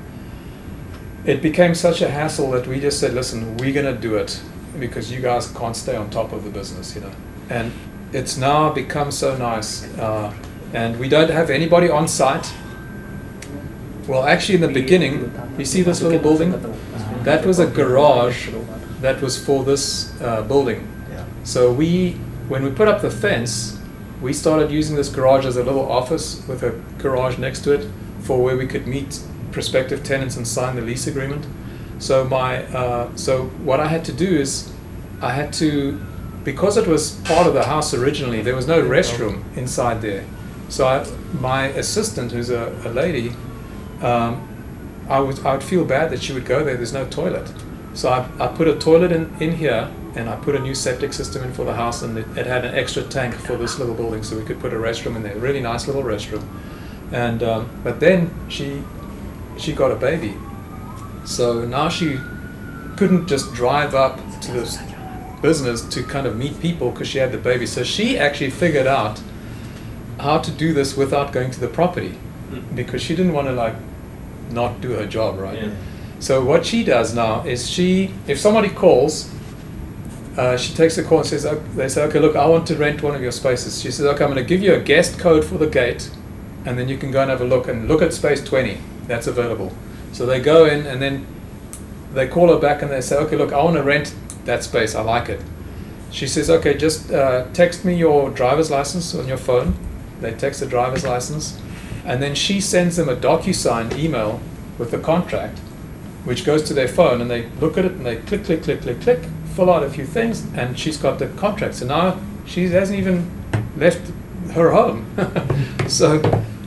It became such a hassle that we just said, listen, we're going to do it because you guys can't stay on top of the business, you know. And it's now become so nice. Uh, and we don't have anybody on site. Well, actually, in the beginning, you see this little building? That was a garage that was for this uh, building. Yeah. So we, when we put up the fence, we started using this garage as a little office with a garage next to it for where we could meet prospective tenants and sign the lease agreement. So my, uh, so what I had to do is, I had to, because it was part of the house originally, there was no restroom inside there. So I, my assistant, who's a, a lady, um, I would I would feel bad that she would go there. There's no toilet, so I, I put a toilet in, in here, and I put a new septic system in for the house, and it, it had an extra tank for this little building, so we could put a restroom in there. Really nice little restroom, and um, but then she she got a baby, so now she couldn't just drive up to this business to kind of meet people because she had the baby. So she actually figured out how to do this without going to the property because she didn't want to like not do her job right. Yeah. So what she does now is she, if somebody calls, uh, she takes the call and says, "Ok- they say, okay, look, I want to rent one of your spaces. She says, okay, I'm going to give you a guest code for the gate, and then you can go and have a look and look at space 20. That's available. So they go in and then they call her back and they say, okay, look, I want to rent that space. I like it. She says, okay, just uh, text me your driver's license on your phone. They text the driver's license, and then she sends them a DocuSign email with the contract, which goes to their phone, and they look at it and they click, click, click, click, click, fill out a few things, and she's got the contract. So now she hasn't even left her home. so,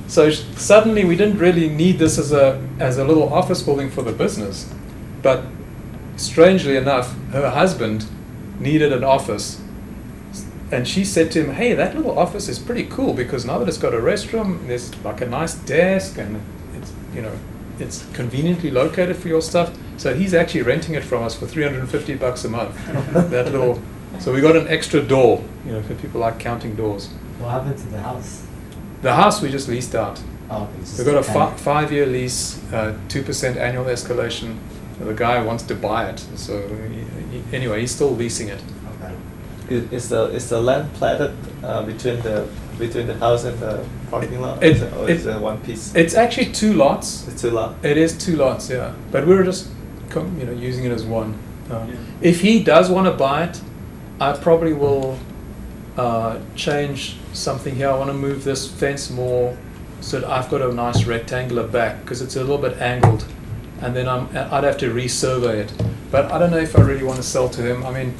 so suddenly we didn't really need this as a as a little office building for the business, but strangely enough, her husband needed an office. And she said to him, Hey, that little office is pretty cool because now that it's got a restroom, there's like a nice desk and it's, you know, it's conveniently located for your stuff. So he's actually renting it from us for 350 bucks a month. that little, so we got an extra door, you know, for people like counting doors. What happened to the house? The house we just leased out. Oh, okay, We've got a fi- five-year lease, uh, two percent annual escalation. The guy wants to buy it, so he, he, anyway, he's still leasing it. Okay. Is, is the is the land platted uh, between the between the house and the parking lot, It- Is it- or is it- one piece? It's actually two lots. It's too long. It is two lots, yeah. But we were just, com- you know, using it as one. Uh, Yeah. If he does want to buy it, I probably will uh, change something here. I want to move this fence more so that I've got a nice rectangular back because it's a little bit angled, and then I'm I'd have to resurvey it. But I don't know if I really want to sell to him. I mean,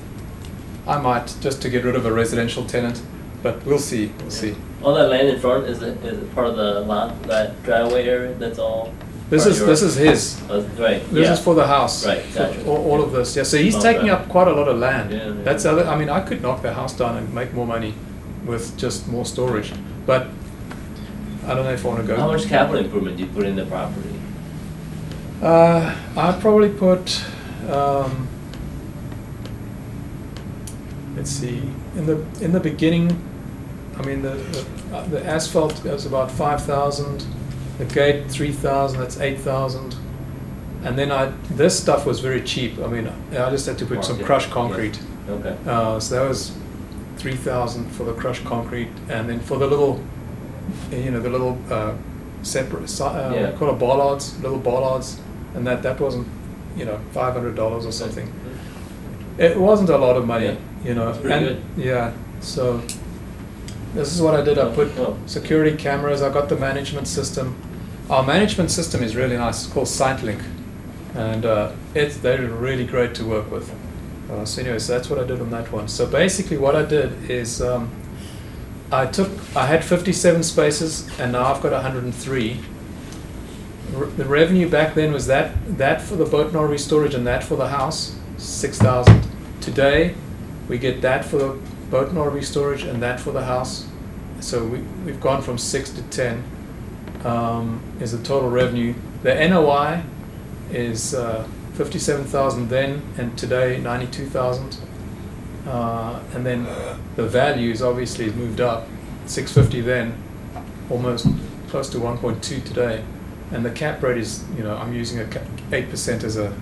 I might just to get rid of a residential tenant, but we'll see. We'll see. All that land in front is it, is it part of the lot, that driveway area? That's all. This is this is his. Oh, right. This yeah. is for the house. Right, gotcha. All, all of this, yeah. So he's taking up quite a lot of land. Yeah, yeah. That's other. I mean, I could knock the house down and make more money with just more storage, but I don't know if I want to go. How much capital improvement do you put in the property? Uh, I probably put. Um, let's see. In the in the beginning, I mean the the, uh, the asphalt was about five thousand, the gate three thousand. That's eight thousand. And then I this stuff was very cheap. I mean, I just had to put some Market, crushed yeah. concrete. Okay. Uh, so that was three thousand for the crushed concrete, and then for the little, you know, the little uh, separate, si- uh, Yeah. call it bollards, little bollards, and that that wasn't, you know, five hundred dollars or something. It wasn't a lot of money, Yeah. you know. It's pretty and good. yeah, so this is what I did. I put security cameras. I got the management system. Our management system is really nice. It's called SiteLink, and uh, it's they're really great to work with. Uh, so, that's what I did on that one. So basically, what I did is um, I took I had 57 spaces, and now I've got 103. R- the revenue back then was that that for the boat and RV storage and that for the house, six thousand. Today, we get that for the boat and RV storage and that for the house. So we we've gone from six to ten. Um, is the total revenue. The NOI is uh, fifty-seven thousand then, and today ninety-two thousand. Uh, and then the values obviously has moved up, six fifty then, almost close to one point two today, and the cap rate is you know I'm using a eight percent as a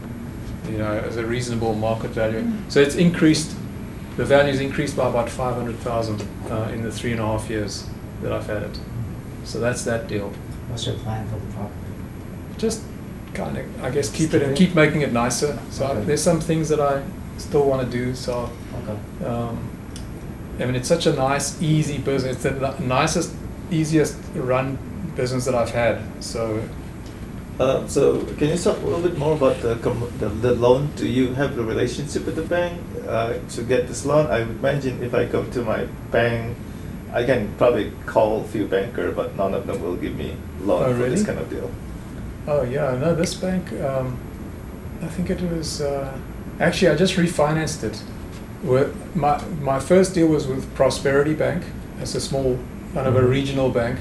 you know as a reasonable market value. So it's increased. The value's increased by about five hundred thousand uh, in the three and a half years that I've had it. So that's that deal. What's your plan for the property? Just kind of, I guess, keep it and keep making it nicer. So I- there's some things that I still want to do. So Okay. um, I mean, it's such a nice, easy business. It's the ni- nicest, easiest run business that I've had. So Uh, so can you talk a little bit more about the, com- the, the loan? Do you have a relationship with the bank uh, to get this loan? I would imagine if I go to my bank, I can probably call a few banker, but none of them will give me loan Oh, for this kind of deal. Oh yeah, no, this bank. Um, I think it was uh, actually I just refinanced it. With my my first deal was with Prosperity Bank. It's a small kind of a Mhm. regional bank,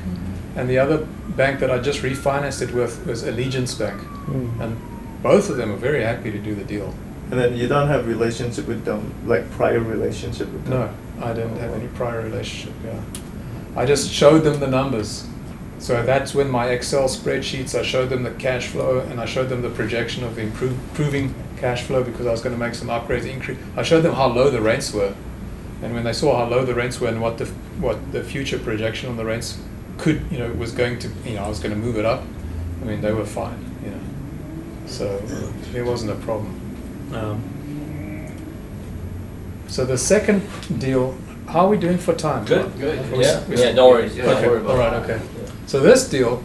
and the other bank that I just refinanced it with was Allegiance Bank, Mm. and both of them are very happy to do the deal. And then you don't have relationship with them, like prior relationship with them. No, I didn't have any prior relationship. Yeah, I just showed them the numbers. So that's when my Excel spreadsheets. I showed them the cash flow and I showed them the projection of improve, improving cash flow because I was going to make some upgrades. Increase. I showed them how low the rents were, and when they saw how low the rents were and what the what the future projection on the rents could, you know, was going to, you know, I was going to move it up. I mean, they were fine. You know, so it wasn't a problem. Um, so the second deal, how are we doing for time? Good, good. Are Yeah, we- yeah, don't worry. Yeah, Don't Okay, worry about all right, okay. Yeah. So this deal,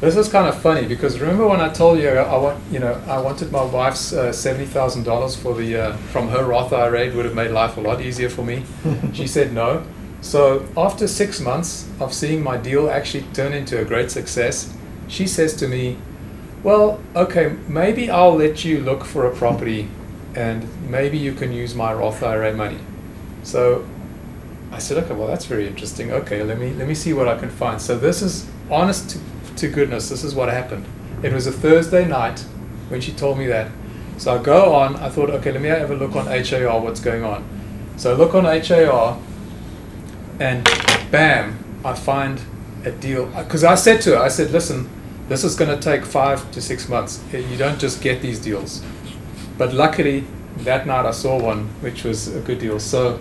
this is kind of funny because remember when I told you I want, you know, I wanted my wife's uh, seventy thousand dollars for the uh, from her Roth IRA it would have made life a lot easier for me. she said no. So after six months of seeing my deal actually turn into a great success, she says to me, "Well, okay, maybe I'll let you look for a property, and maybe you can use my Roth IRA money." So I said, okay, well that's very interesting. Okay, let me let me see what I can find. So this is honest to, to goodness. This is what happened. It was a Thursday night when she told me that. So I go on. I thought, okay, let me have a look on HAR. What's going on? So I look on HAR, and bam, I find a deal. Because I said to her, I said, listen, this is going to take five to six months. You don't just get these deals. But luckily, that night I saw one, which was a good deal. So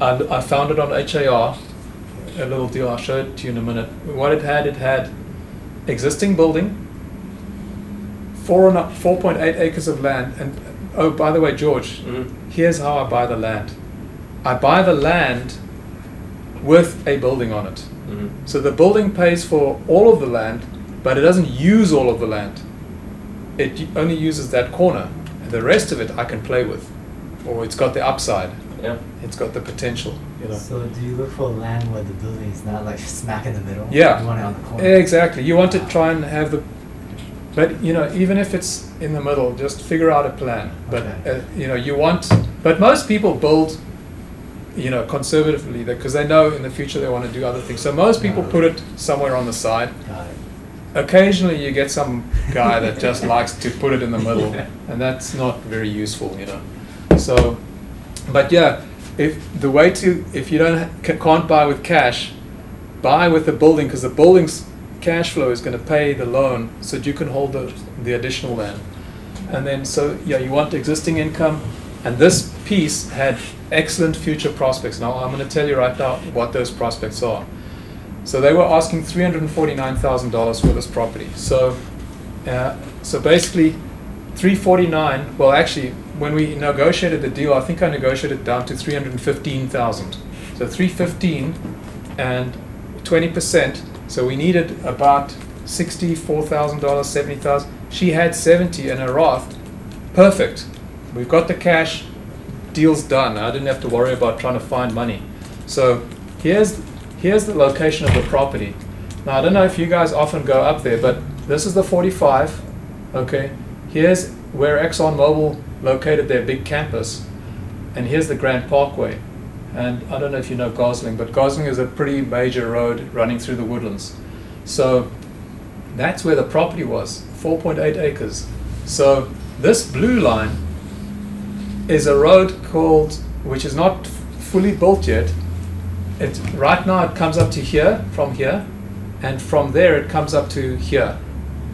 I, I found it on HAR, a little deal. I'll show it to you in a minute. What it had, it had existing building, four and a- 4.8 acres of land. And oh, by the way, George, Mhm. here's how I buy the land. I buy the land with a building on it. Mhm. So the building pays for all of the land, but it doesn't use all of the land. It only uses that corner. And the rest of it I can play with. Or it's got the upside. Yeah. It's got the potential, you know. So do you look for land where the building is not like smack in the middle? Yeah. You want it on the corner. Exactly. You want to try and have the, but you know, even if it's in the middle, just figure out a plan. But Okay. uh, you know, you want. But most people build, you know, conservatively because they know in the future they want to do other things. So most people put it somewhere on the side. Occasionally you get some guy that just likes to put it in the middle, and that's not very useful, you know. So, but yeah, if the way to if you don't ha- can't buy with cash, buy with the building because the building's cash flow is going to pay the loan, so that you can hold the the additional land. And then so yeah, you want existing income, and this piece had excellent future prospects. Now I'm going to tell you right now what those prospects are. So they were asking three hundred and forty-nine thousand dollars for this property. So, uh, so basically, three forty-nine. Well, actually, when we negotiated the deal, I think I negotiated it down to three hundred and fifteen thousand. So three fifteen, and twenty percent. So we needed about sixty-four thousand dollars, seventy thousand. She had seventy in her Roth. Perfect. We've got the cash. Deal's done. I didn't have to worry about trying to find money. So here's here's the location of the property. Now I don't know if you guys often go up there, but this is the 45. Okay. Here's where ExxonMobil located their big campus, and here's the Grand Parkway. And I don't know if you know Gosling, but Gosling is a pretty major road running through the woodlands. So that's where the property was, 4.8 acres. So this blue line is a road called, which is not fully built yet. It right now it comes up to here from here, and from there it comes up to here.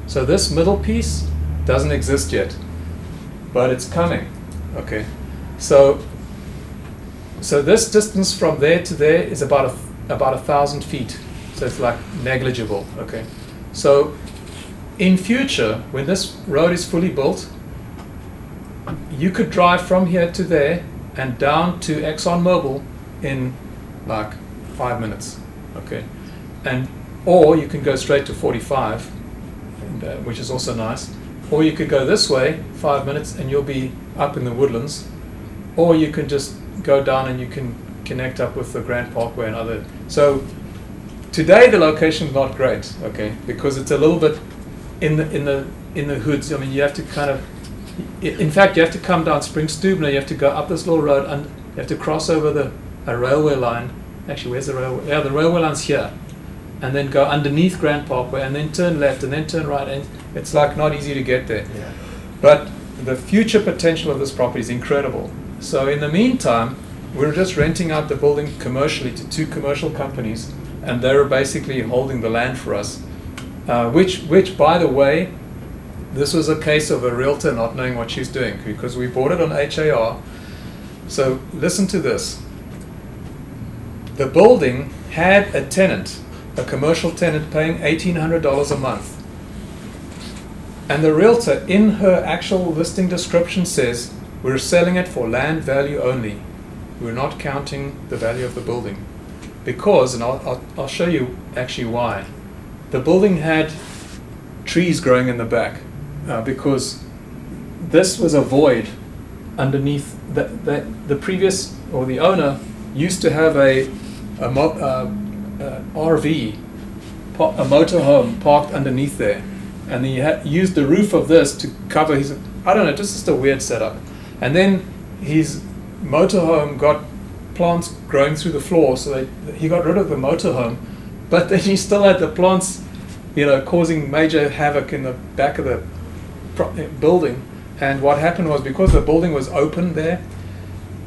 So this middle piece doesn't exist yet, but it's coming. Okay, so so this distance from there to there is about a about a thousand feet. So it's like negligible. Okay, so in future when this road is fully built, you could drive from here to there and down to ExxonMobil in like five minutes. Okay, and or you can go straight to 45, and, uh, which is also nice. Or you could go this way, five minutes, and you'll be up in the woodlands. Or you can just go down and you can connect up with the Grand Parkway and other. So today the location is not great, okay, because it's a little bit in the in the in the hoods. I mean, you have to kind of. In fact, you have to come down Spring Stuebner. You have to go up this little road, and you have to cross over the a railway line. Actually, where's the railway? Yeah, the railway line's here, and then go underneath Grand Parkway, and then turn left, and then turn right, and it's like not easy to get there. Yeah. But the future potential of this property is incredible. So in the meantime, we're just renting out the building commercially to two commercial companies, and they're basically holding the land for us. Uh, which, which, by the way, this was a case of a realtor not knowing what she's doing because we bought it on HAR. So listen to this. The building had a tenant, a commercial tenant, paying $1,800 a month. And the realtor, in her actual listing description, says we're selling it for land value only. We're not counting the value of the building. Because, and I'll, I'll, I'll show you actually why. The building had trees growing in the back uh, because this was a void underneath that the, the previous or the owner used to have a, a mo- uh, uh, RV, a motorhome parked underneath there, and he had used the roof of this to cover his. I don't know, just just a weird setup. And then his motorhome got plants growing through the floor, so they, he got rid of the motorhome, but then he still had the plants, you know, causing major havoc in the back of the Uh, building. And what happened was because the building was open there,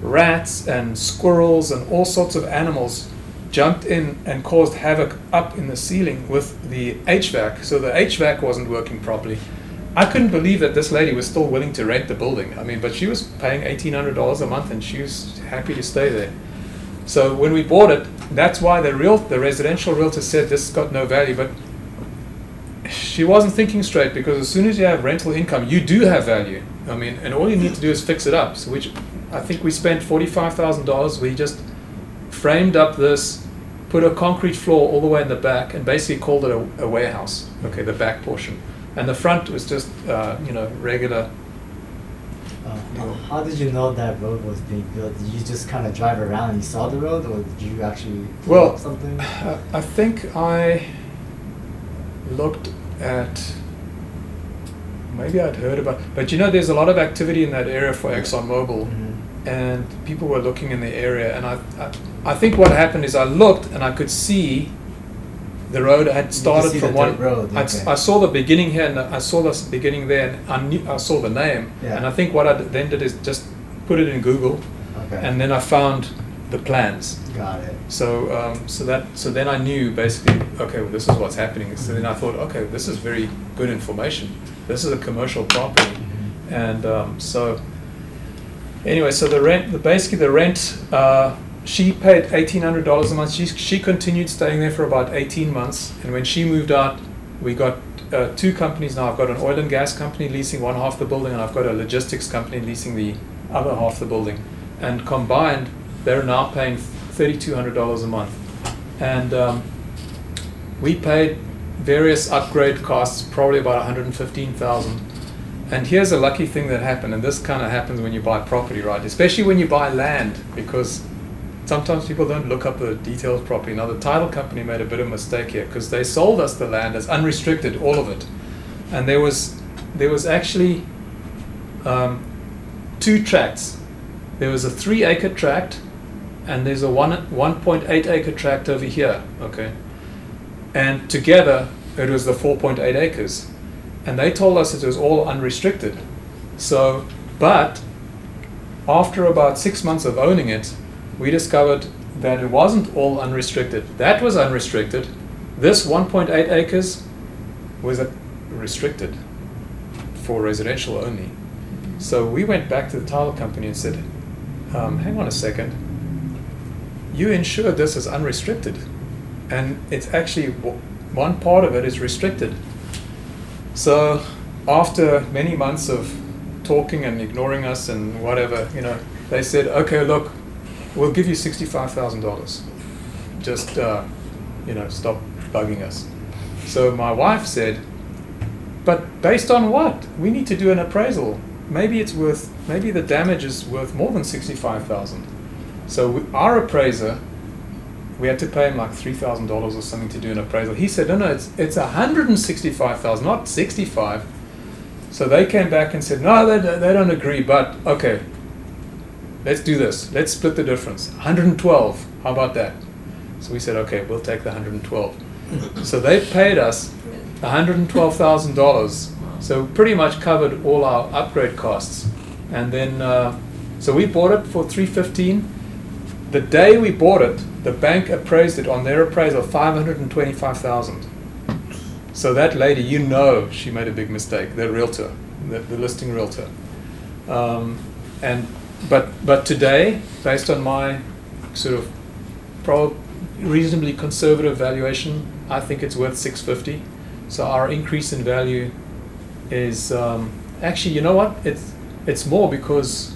rats and squirrels and all sorts of animals jumped in and caused havoc up in the ceiling with the HVAC. So the HVAC wasn't working properly. I couldn't believe that this lady was still willing to rent the building. I mean, but she was paying $1,800 a month and she was happy to stay there. So when we bought it, that's why the real the residential realtor said this got no value, but she wasn't thinking straight because as soon as you have rental income, you do have value. I mean, and all you need to do is fix it up. So which I think we spent forty-five thousand dollars. We just framed up this, put a concrete floor all the way in the back, and basically called it a, a warehouse. Okay, the back portion, and the front was just uh, you know regular. Uh, how did you know that road was being built? Did you just kind of drive around and you saw the road, or did you actually Well, something? I think I looked at. Maybe I'd heard about, but you know, there's a lot of activity in that area for ExxonMobil, Mhm. and people were looking in the area. And I, I, I think what happened is I looked and I could see The road had started from one. road, okay. I saw the beginning here, and I saw the beginning there, and I knew I saw the name. Yeah. And I think what I then did is just put it in Google, Okay. and then I found the plans. Got it. So um, so that so then I knew basically okay well, this is what's happening. So then I thought okay this is very good information. This is a commercial property, and um, so anyway so the rent the basically the rent uh, she paid eighteen hundred dollars a month. She she continued staying there for about eighteen months, and when she moved out, we got. Uh, two companies now. I've got an oil and gas company leasing one half the building, and I've got a logistics company leasing the other half the building. And combined, they're now paying thirty-two hundred dollars a month. And um, we paid various upgrade costs, probably about one hundred and here's a lucky thing that happened, and this kind of happens when you buy property, right? Especially when you buy land, because sometimes people don't look up the details properly. Now, the title company made a bit of a mistake here because they sold us the land as unrestricted, all of it, and there was there was actually um, two tracts. There was a three-acre tract, and there's a one 1.8 acre tract over here. Okay, and together it was the 4.8 acres, and they told us it was all unrestricted. So, but after about six months of owning it, we discovered that it wasn't all unrestricted. That was unrestricted. This 1.8 acres was restricted for residential only. So we went back to the title company and said, um, hang on a second, you ensure this is unrestricted, and it's actually one part of it is restricted. So after many months of talking and ignoring us and whatever, you know, they said, okay, look, we'll give you sixty-five thousand dollars. Just, uh, you know, stop bugging us. So my wife said, but based on what? We need to do an appraisal. Maybe it's worth, maybe the damage is worth more than sixty-five thousand. So we, our appraiser, we had to pay him like three thousand dollars or something to do an appraisal. He said, no, no, it's it's a hundred and sixty-five thousand, not sixty-five. So they came back and said, no, they, they don't agree, but okay, let's do this. Let's split the difference. 112. How about that? So we said, okay, we'll take the 112. so they paid us $112,000. So pretty much covered all our upgrade costs. And then, uh, so we bought it for 315. The day we bought it, the bank appraised it on their appraisal 525,000. So that lady, you know, she made a big mistake. The realtor, the, the listing realtor. Um, and but but today, based on my sort of reasonably conservative valuation, I think it's worth 650. So our increase in value is um, actually, you know what? It's it's more because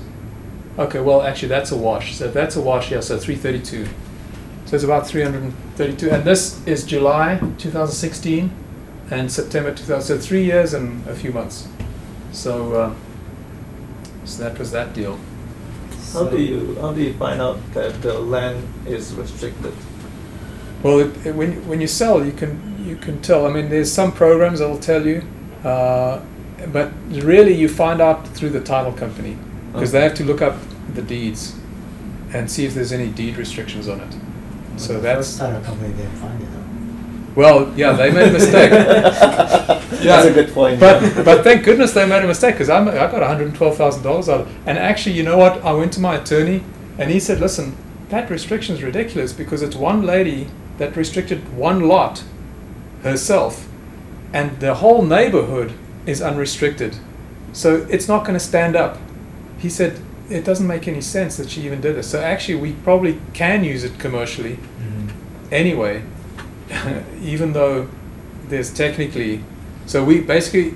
okay, well, actually that's a wash. So that's a wash. Yeah, so 332. So it's about 332, and this is July 2016 and September 2000. So three years and a few months. So uh, so that was that deal. How do you how do you find out that the land is restricted? Well, it, it, when when you sell, you can you can tell. I mean, there's some programs that will tell you, uh, but really you find out through the title company because they have to look up the deeds and see if there's any deed restrictions on it. So the that's first title company didn't find it though. well, yeah, they made a mistake. That's a good point. But but thank goodness they made a mistake because I got one hundred twelve thousand dollars out of it. And actually, you know what? I went to my attorney and he said, "Listen, that restriction is ridiculous because it's one lady that restricted one lot herself, and the whole neighborhood is unrestricted, so it's not going to stand up." He said. It doesn't make any sense that she even did this. So actually, we probably can use it commercially mm-hmm. anyway, even though there's technically, so we basically,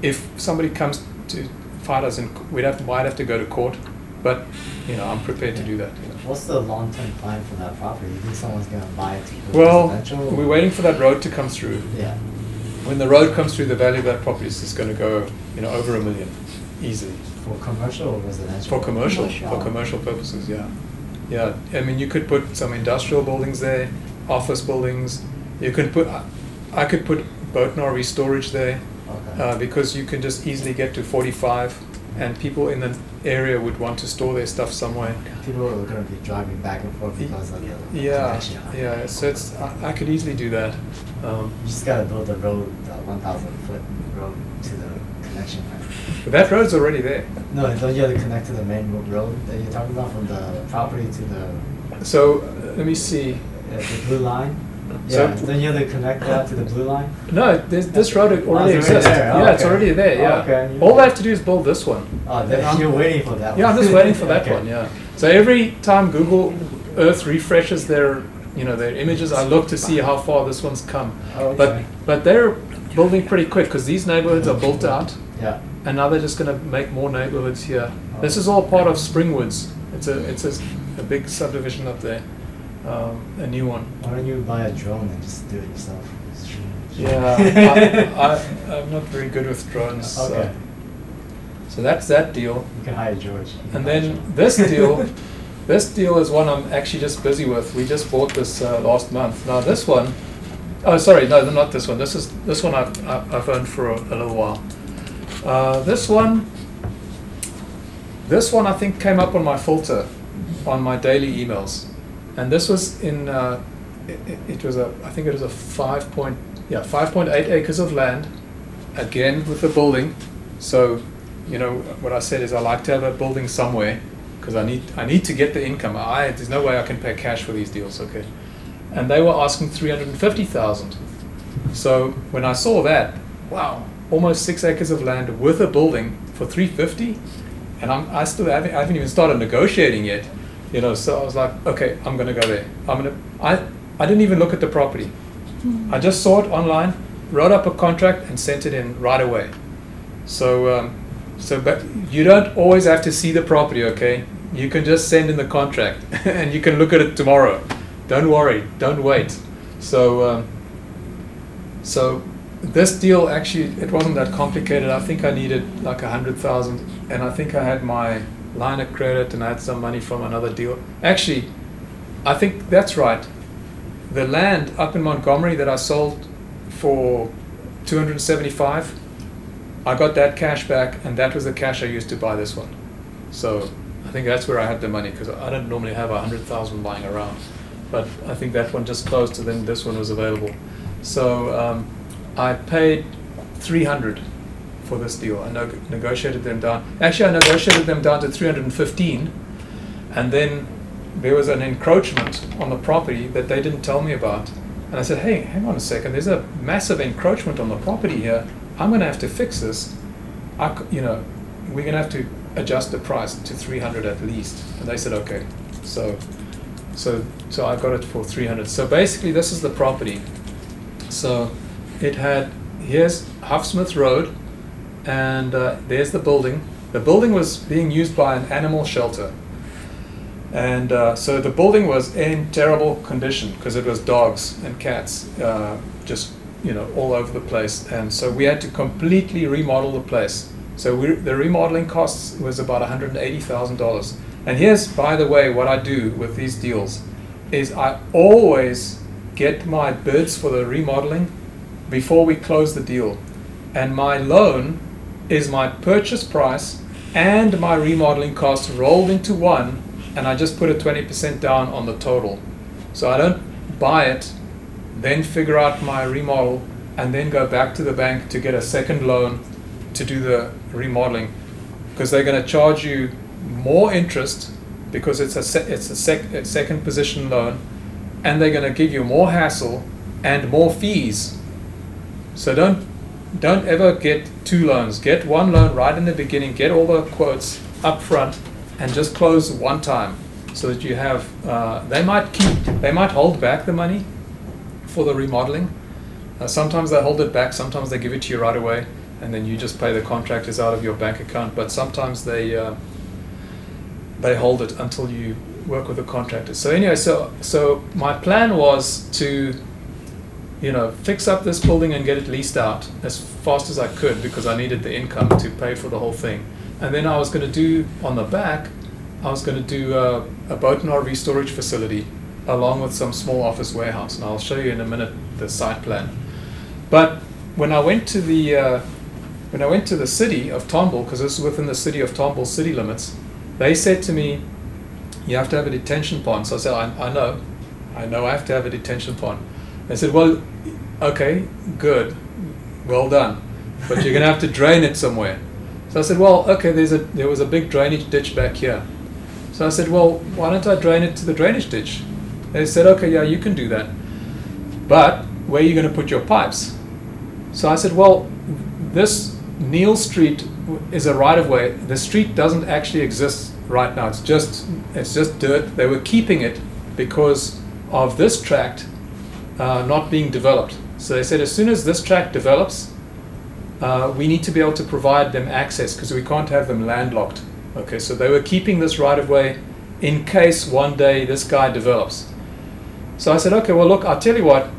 if somebody comes to fight us, and we'd have to, might have to go to court, but you know, I'm prepared to do that. You know. What's the long term plan for that property? You think someone's gonna buy it to Well, residential? we're waiting for that road to come through. Yeah. When the road comes through, the value of that property is just going to go, you know, over a million, easily. For commercial or residential? For commercial, Commercial. for commercial purposes, yeah. Yeah, I mean, you could put some industrial buildings there, office buildings. You could put, I- I could put boat and RV storage there Okay. uh, because you can just easily get to 45 and people in the area would want to store their stuff somewhere. People are going to be driving back and forth because of the Yeah, yeah. So it's I, I could easily do that. Um, You just gotta build a road, uh, 1,000 foot road to the connection point. But that road's already there. No, don't you have to connect to the main ro- road that you're talking about from the property to the, So uh, let me see. uh, the blue line? So- Yeah, don't you have to connect that to the blue line? No, this, this road already Oh, already exists. there. Oh, yeah, it's okay. already there. Oh, Yeah. okay. All I have to do is build this one. Oh, then I'm- you're waiting for that one. Yeah, I'm just waiting for that Okay. one. Yeah. So every time Google Earth refreshes their, you know, their images, I look to see how far this one's come. Oh, But okay. but they're building pretty quick because these neighborhoods are built out, Yeah. And now they're just going to make more neighborhoods here. This is all part of Springwoods. It's a it's a, a big subdivision up there, um, a new one. Why don't you buy a drone and just do it yourself? Yeah, I, I, I'm not very good with drones. Okay. So that's that deal. You can hire George. And then George. this deal, this deal is one I'm actually just busy with. We just bought this uh, last month. Now this one, oh sorry, no, not this one. This is this one I've I've I've owned for a, a little while. Uh, this one, this one I think came up on my filter, on my daily emails, and this was in. Uh, it, it- was a I think it was a five point yeah five point eight acres of land, again with a building, so you know what I said is I like to have a building somewhere because I need I need to get the income. I there's no way I can pay cash for these deals. Okay, and they were asking three hundred and fifty thousand. So when I saw that, wow, almost six acres of land with a building for three fifty, and I'm I still haven't I haven't even started negotiating yet. You know, so I was like, okay, I'm gonna go there. I'm gonna I I didn't even look at the property. I just saw it online, wrote up a contract, and sent it in right away. So, um, so but you don't always have to see the property, okay? You can just send in the contract, and you can look at it tomorrow. Don't worry, don't wait. So, um, so this deal actually it wasn't that complicated. I think I needed like a hundred thousand, and I think I had my line of credit, and I had some money from another deal. Actually, I think that's right. The land up in Montgomery that I sold for 275 I got that cash back, and that was the cash I used to buy this one. So I think that's where I had the money because I don't normally have a hundred thousand lying around, but I think that one just closed, and then this one was available. So um, I paid three hundred for this deal. I negotiated them down. Actually, I negotiated them down to three hundred and fifteen, and then there was an encroachment on the property that they didn't tell me about. And I said, hey, hang on a second, there's a massive encroachment on the property here. I'm going to have to fix this. I, you know, we're going to have to adjust the price to 300 at least. And they said, okay. So, so, so I got it for 300. So basically, this is the property. So it had, here's Huffsmith Road, and uh, there's the building. The building was being used by an animal shelter. And uh, so the building was in terrible condition because it was dogs and cats uh, just you know all over the place. And so we had to completely remodel the place. So we, the remodeling costs was about one hundred and eighty thousand dollars. And here's, by the way, what I do with these deals is I always get my bids for the remodeling before we close the deal. And my loan is my purchase price and my remodeling costs rolled into one, and I just put a 20% down on the total. So I don't buy it, then figure out my remodel, and then go back to the bank to get a second loan to do the remodeling because they're going to charge you more interest because it's a se- it's a, sec- a second position loan, and they're going to give you more hassle and more fees. So don't don't ever get two loans. Get one loan right in the beginning. Get all the quotes up front, and just close one time so that you have. Uh, they might keep. They might hold back the money for the remodeling. Uh, sometimes they hold it back. Sometimes they give it to you right away, and then you just pay the contractors out of your bank account. But sometimes they uh, they hold it until you work with the contractors. So anyway, so so my plan was to you know, fix up this building and get it leased out as fast as I could because I needed the income to pay for the whole thing. And then I was going to do on the back, I was going to do uh, a boat and RV storage facility along with some small office warehouse. And I'll show you in a minute the site plan. But when I went to the uh, when I went to the city of Tomball, because this is within the city of Tomball city limits, they said to me, you have to have a detention pond. So I said, I, I know, I know I have to have a detention pond. They said, well, okay, good, well done, but you're going to have to drain it somewhere. So I said, well, okay, there's a, there was a big drainage ditch back here. So I said, well, why don't I drain it to the drainage ditch? They said, okay, yeah, you can do that. But where are you going to put your pipes? So I said, well, this Neil Street is a right of way. The street doesn't actually exist right now. It's just it's just dirt. They were keeping it because of this tract uh, not being developed. So they said as soon as this tract develops, uh, we need to be able to provide them access because we can't have them landlocked. Okay, so they were keeping this right of way in case one day this guy develops. So I said, okay, well look, I'll tell you what,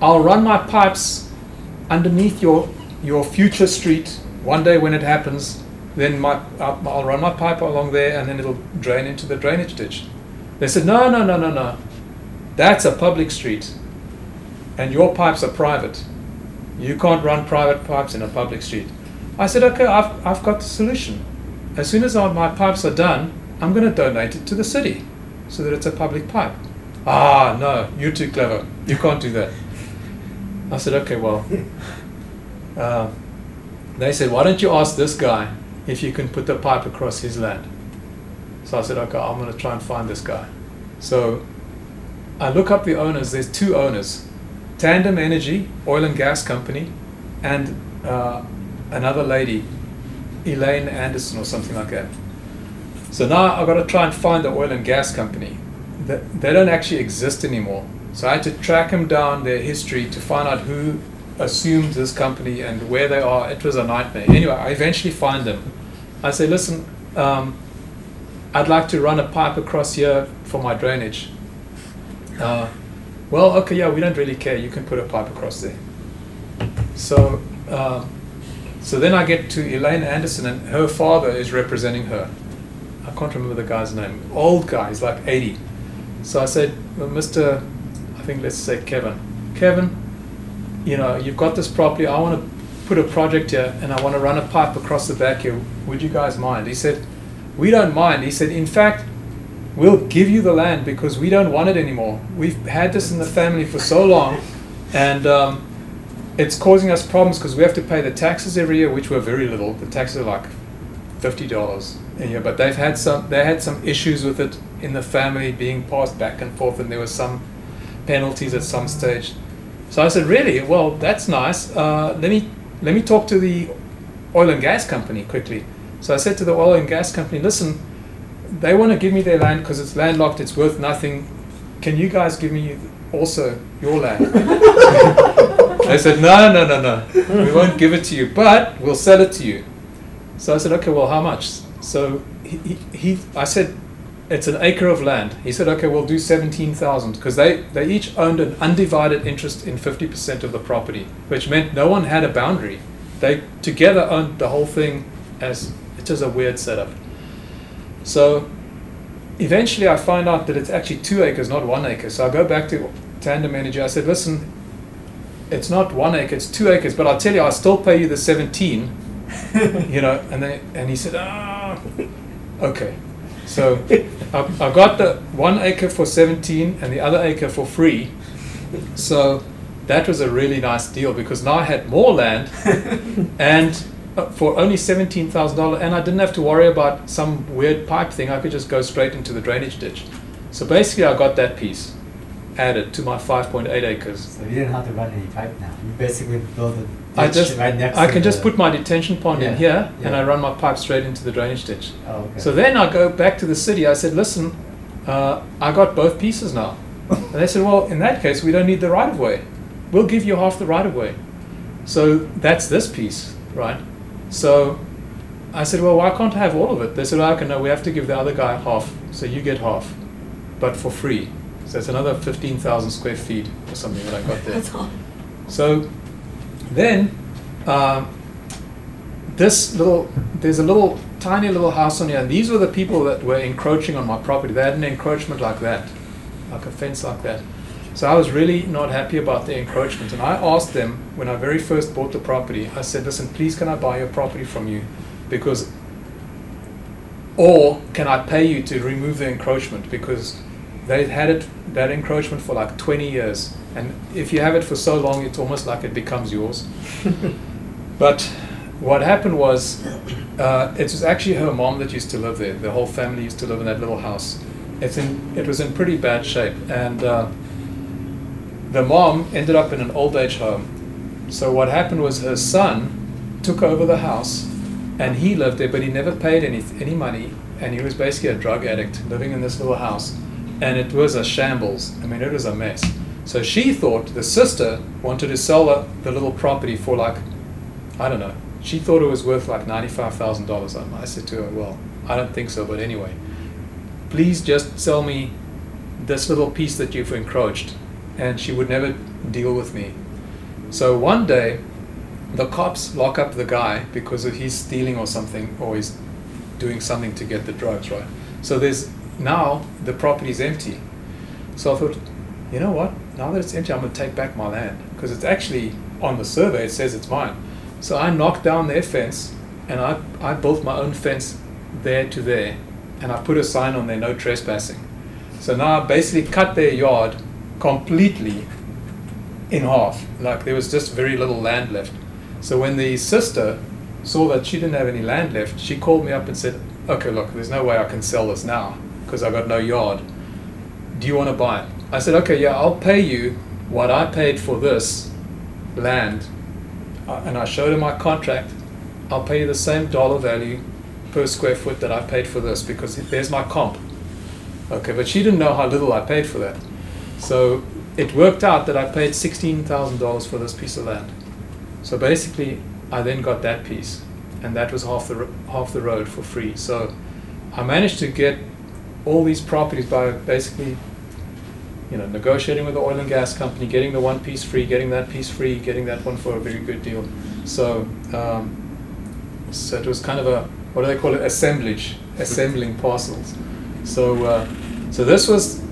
I'll run my pipes underneath your your future street. One day when it happens, then my I'll run my pipe along there, and then it'll drain into the drainage ditch. They said, no, no, no, no, no. That's a public street, and your pipes are private. You can't run private pipes in a public street. I said, okay, I've, I've got the solution. As soon as our, my pipes are done, I'm going to donate it to the city so that it's a public pipe. Ah, no, you're too clever. You can't do that. I said, okay, well. Uh, they said, why don't you ask this guy if you can put the pipe across his land? So I said, okay, I'm going to try and find this guy. So I look up the owners. There's two owners Tandem Energy, oil and gas company, and uh, another lady, Elaine Anderson or something like that. So now I've got to try and find the oil and gas company. They, don't actually exist anymore. So I had to track them down, their history, to find out who assumed this company and where they are. It was a nightmare. Anyway, I eventually find them. I say, listen, um, I'd like to run a pipe across here for my drainage. Uh, well, okay, yeah, we don't really care. You can put a pipe across there. So, um, so then I get to Elaine Anderson, and her father is representing her. I can't remember the guy's name. Old guy, he's like 80. So I said, well, Mr. I think let's say Kevin. Kevin, you know, you've got this property. I want to put a project here, and I want to run a pipe across the back here. Would you guys mind? He said, we don't mind. He said, in fact, we'll give you the land because we don't want it anymore. We've had this in the family for so long, and um, it's causing us problems because we have to pay the taxes every year, which were very little. The taxes are like fifty dollars a year, but they've had some. They had some issues with it in the family being passed back and forth, and there were some penalties at some stage. So I said, really? Well, that's nice. Uh, let me let me talk to the oil and gas company quickly. So I said to the oil and gas company, listen, they want to give me their land because it's landlocked, it's worth nothing. Can you guys give me also your land? they said, no, no, no, no. We won't give it to you, but we'll sell it to you. So I said, okay, well, how much? So he, he, he I said, it's an acre of land. He said, okay, we'll do 17,000 because they, they each owned an undivided interest in 50% of the property, which meant no one had a boundary. They together owned the whole thing as it is a weird setup. So eventually I find out that it's actually two acres, not one acre. So I go back to Tandem Energy. I said, listen, it's not one acre, it's two acres, but I'll tell you, I'll still pay you the 17. you know, and they, and he said, ah, okay. So I, I got the one acre for 17 and the other acre for free. So that was a really nice deal because now I had more land and for only $17,000 and I didn't have to worry about some weird pipe thing. I could just go straight into the drainage ditch. So basically I got that piece added to my 5.8 acres. So you didn't have to run any pipe now. You basically build a I ditch just right next I can just put my detention pond in Yeah, here and. I run my pipe straight into the drainage ditch. Oh, okay. So then I go back to the city. I said, listen, uh, I got both pieces now. and they said, well, in that case, we don't need the right of way. We'll give you half the right of way. So that's this piece, right? So I said, well, why can't I have all of it? They said, well, okay, no, we have to give the other guy half. So you get half, but for free. So it's another 15,000 square feet or something that I got there. That's all. So then, um, this little, there's a little tiny little house on here, and these were the people that were encroaching on my property. They had an encroachment like that, like a fence like that. So I was really not happy about the encroachment. And I asked them when I very first bought the property, I said, listen, please can I buy your property from you? Because, or can I pay you to remove the encroachment? Because they've had it, that encroachment for like 20 years. And if you have it for so long, it's almost like it becomes yours. but what happened was, uh, it was actually her mom that used to live there. The whole family used to live in that little house. It's in, it was in pretty bad shape. And uh, the mom ended up in an old age home. So what happened was her son took over the house and he lived there, but he never paid any, any money. And he was basically a drug addict living in this little house. And it was a shambles. I mean, it was a mess. So she thought the sister wanted to sell the, the little property for like, I don't know, she thought it was worth like $95,000. I said to her, well, I don't think so, but anyway, please just sell me this little piece that you've encroached. And she would never deal with me. So one day, the cops lock up the guy because he's stealing or something, or he's doing something to get the drugs, right? So there's now the property's empty. So I thought, you know what? Now that it's empty, I'm going to take back my land because it's actually on the survey. It says it's mine. So I knocked down their fence, and I I built my own fence there to there, and I put a sign on there, no trespassing. So now I basically cut their yard completely in half. Like there was just very little land left. So when the sister saw that she didn't have any land left, she called me up and said, "Okay, look, there's no way I can sell this now because I've got no yard. Do you want to buy it?" I said, "Okay, yeah, I'll pay you what I paid for this land." Uh, and I showed her my contract. I'll pay you the same dollar value per square foot that I paid for this because there's my comp. Okay, but she didn't know how little I paid for that. So it worked out that I paid $16,000 for this piece of land. So basically, I then got that piece, and that was half the half the road for free. So I managed to get all these properties by basically, you know, negotiating with the oil and gas company, getting the one piece free, getting that piece free, getting that one for a very good deal. So, um, so it was kind of a what do they call it? Assemblage, assembling parcels. So, uh, so this was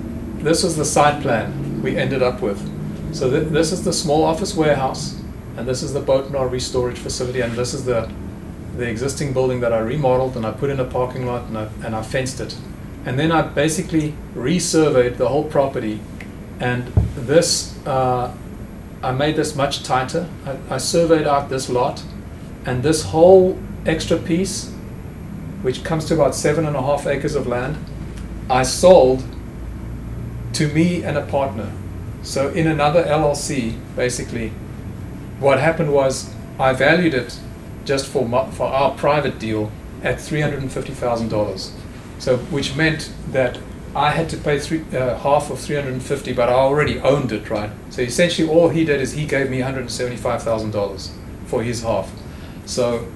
this was the site plan we ended up with. So th- this is the small office warehouse, and this is the boat and RV storage facility, and this is the the existing building that I remodeled and I put in a parking lot and I, and I fenced it. And then I basically resurveyed the whole property, and this uh, I made this much tighter. I, I surveyed out this lot, and this whole extra piece, which comes to about seven and a half acres of land, I sold to me and a partner. So in another LLC, basically, what happened was I valued it just for my, for our private deal at three hundred and fifty thousand dollars. So which meant that I had to pay three, uh, half of three hundred and fifty, but I already owned it, right? So essentially, all he did is he gave me one hundred and seventy-five thousand dollars for his half. So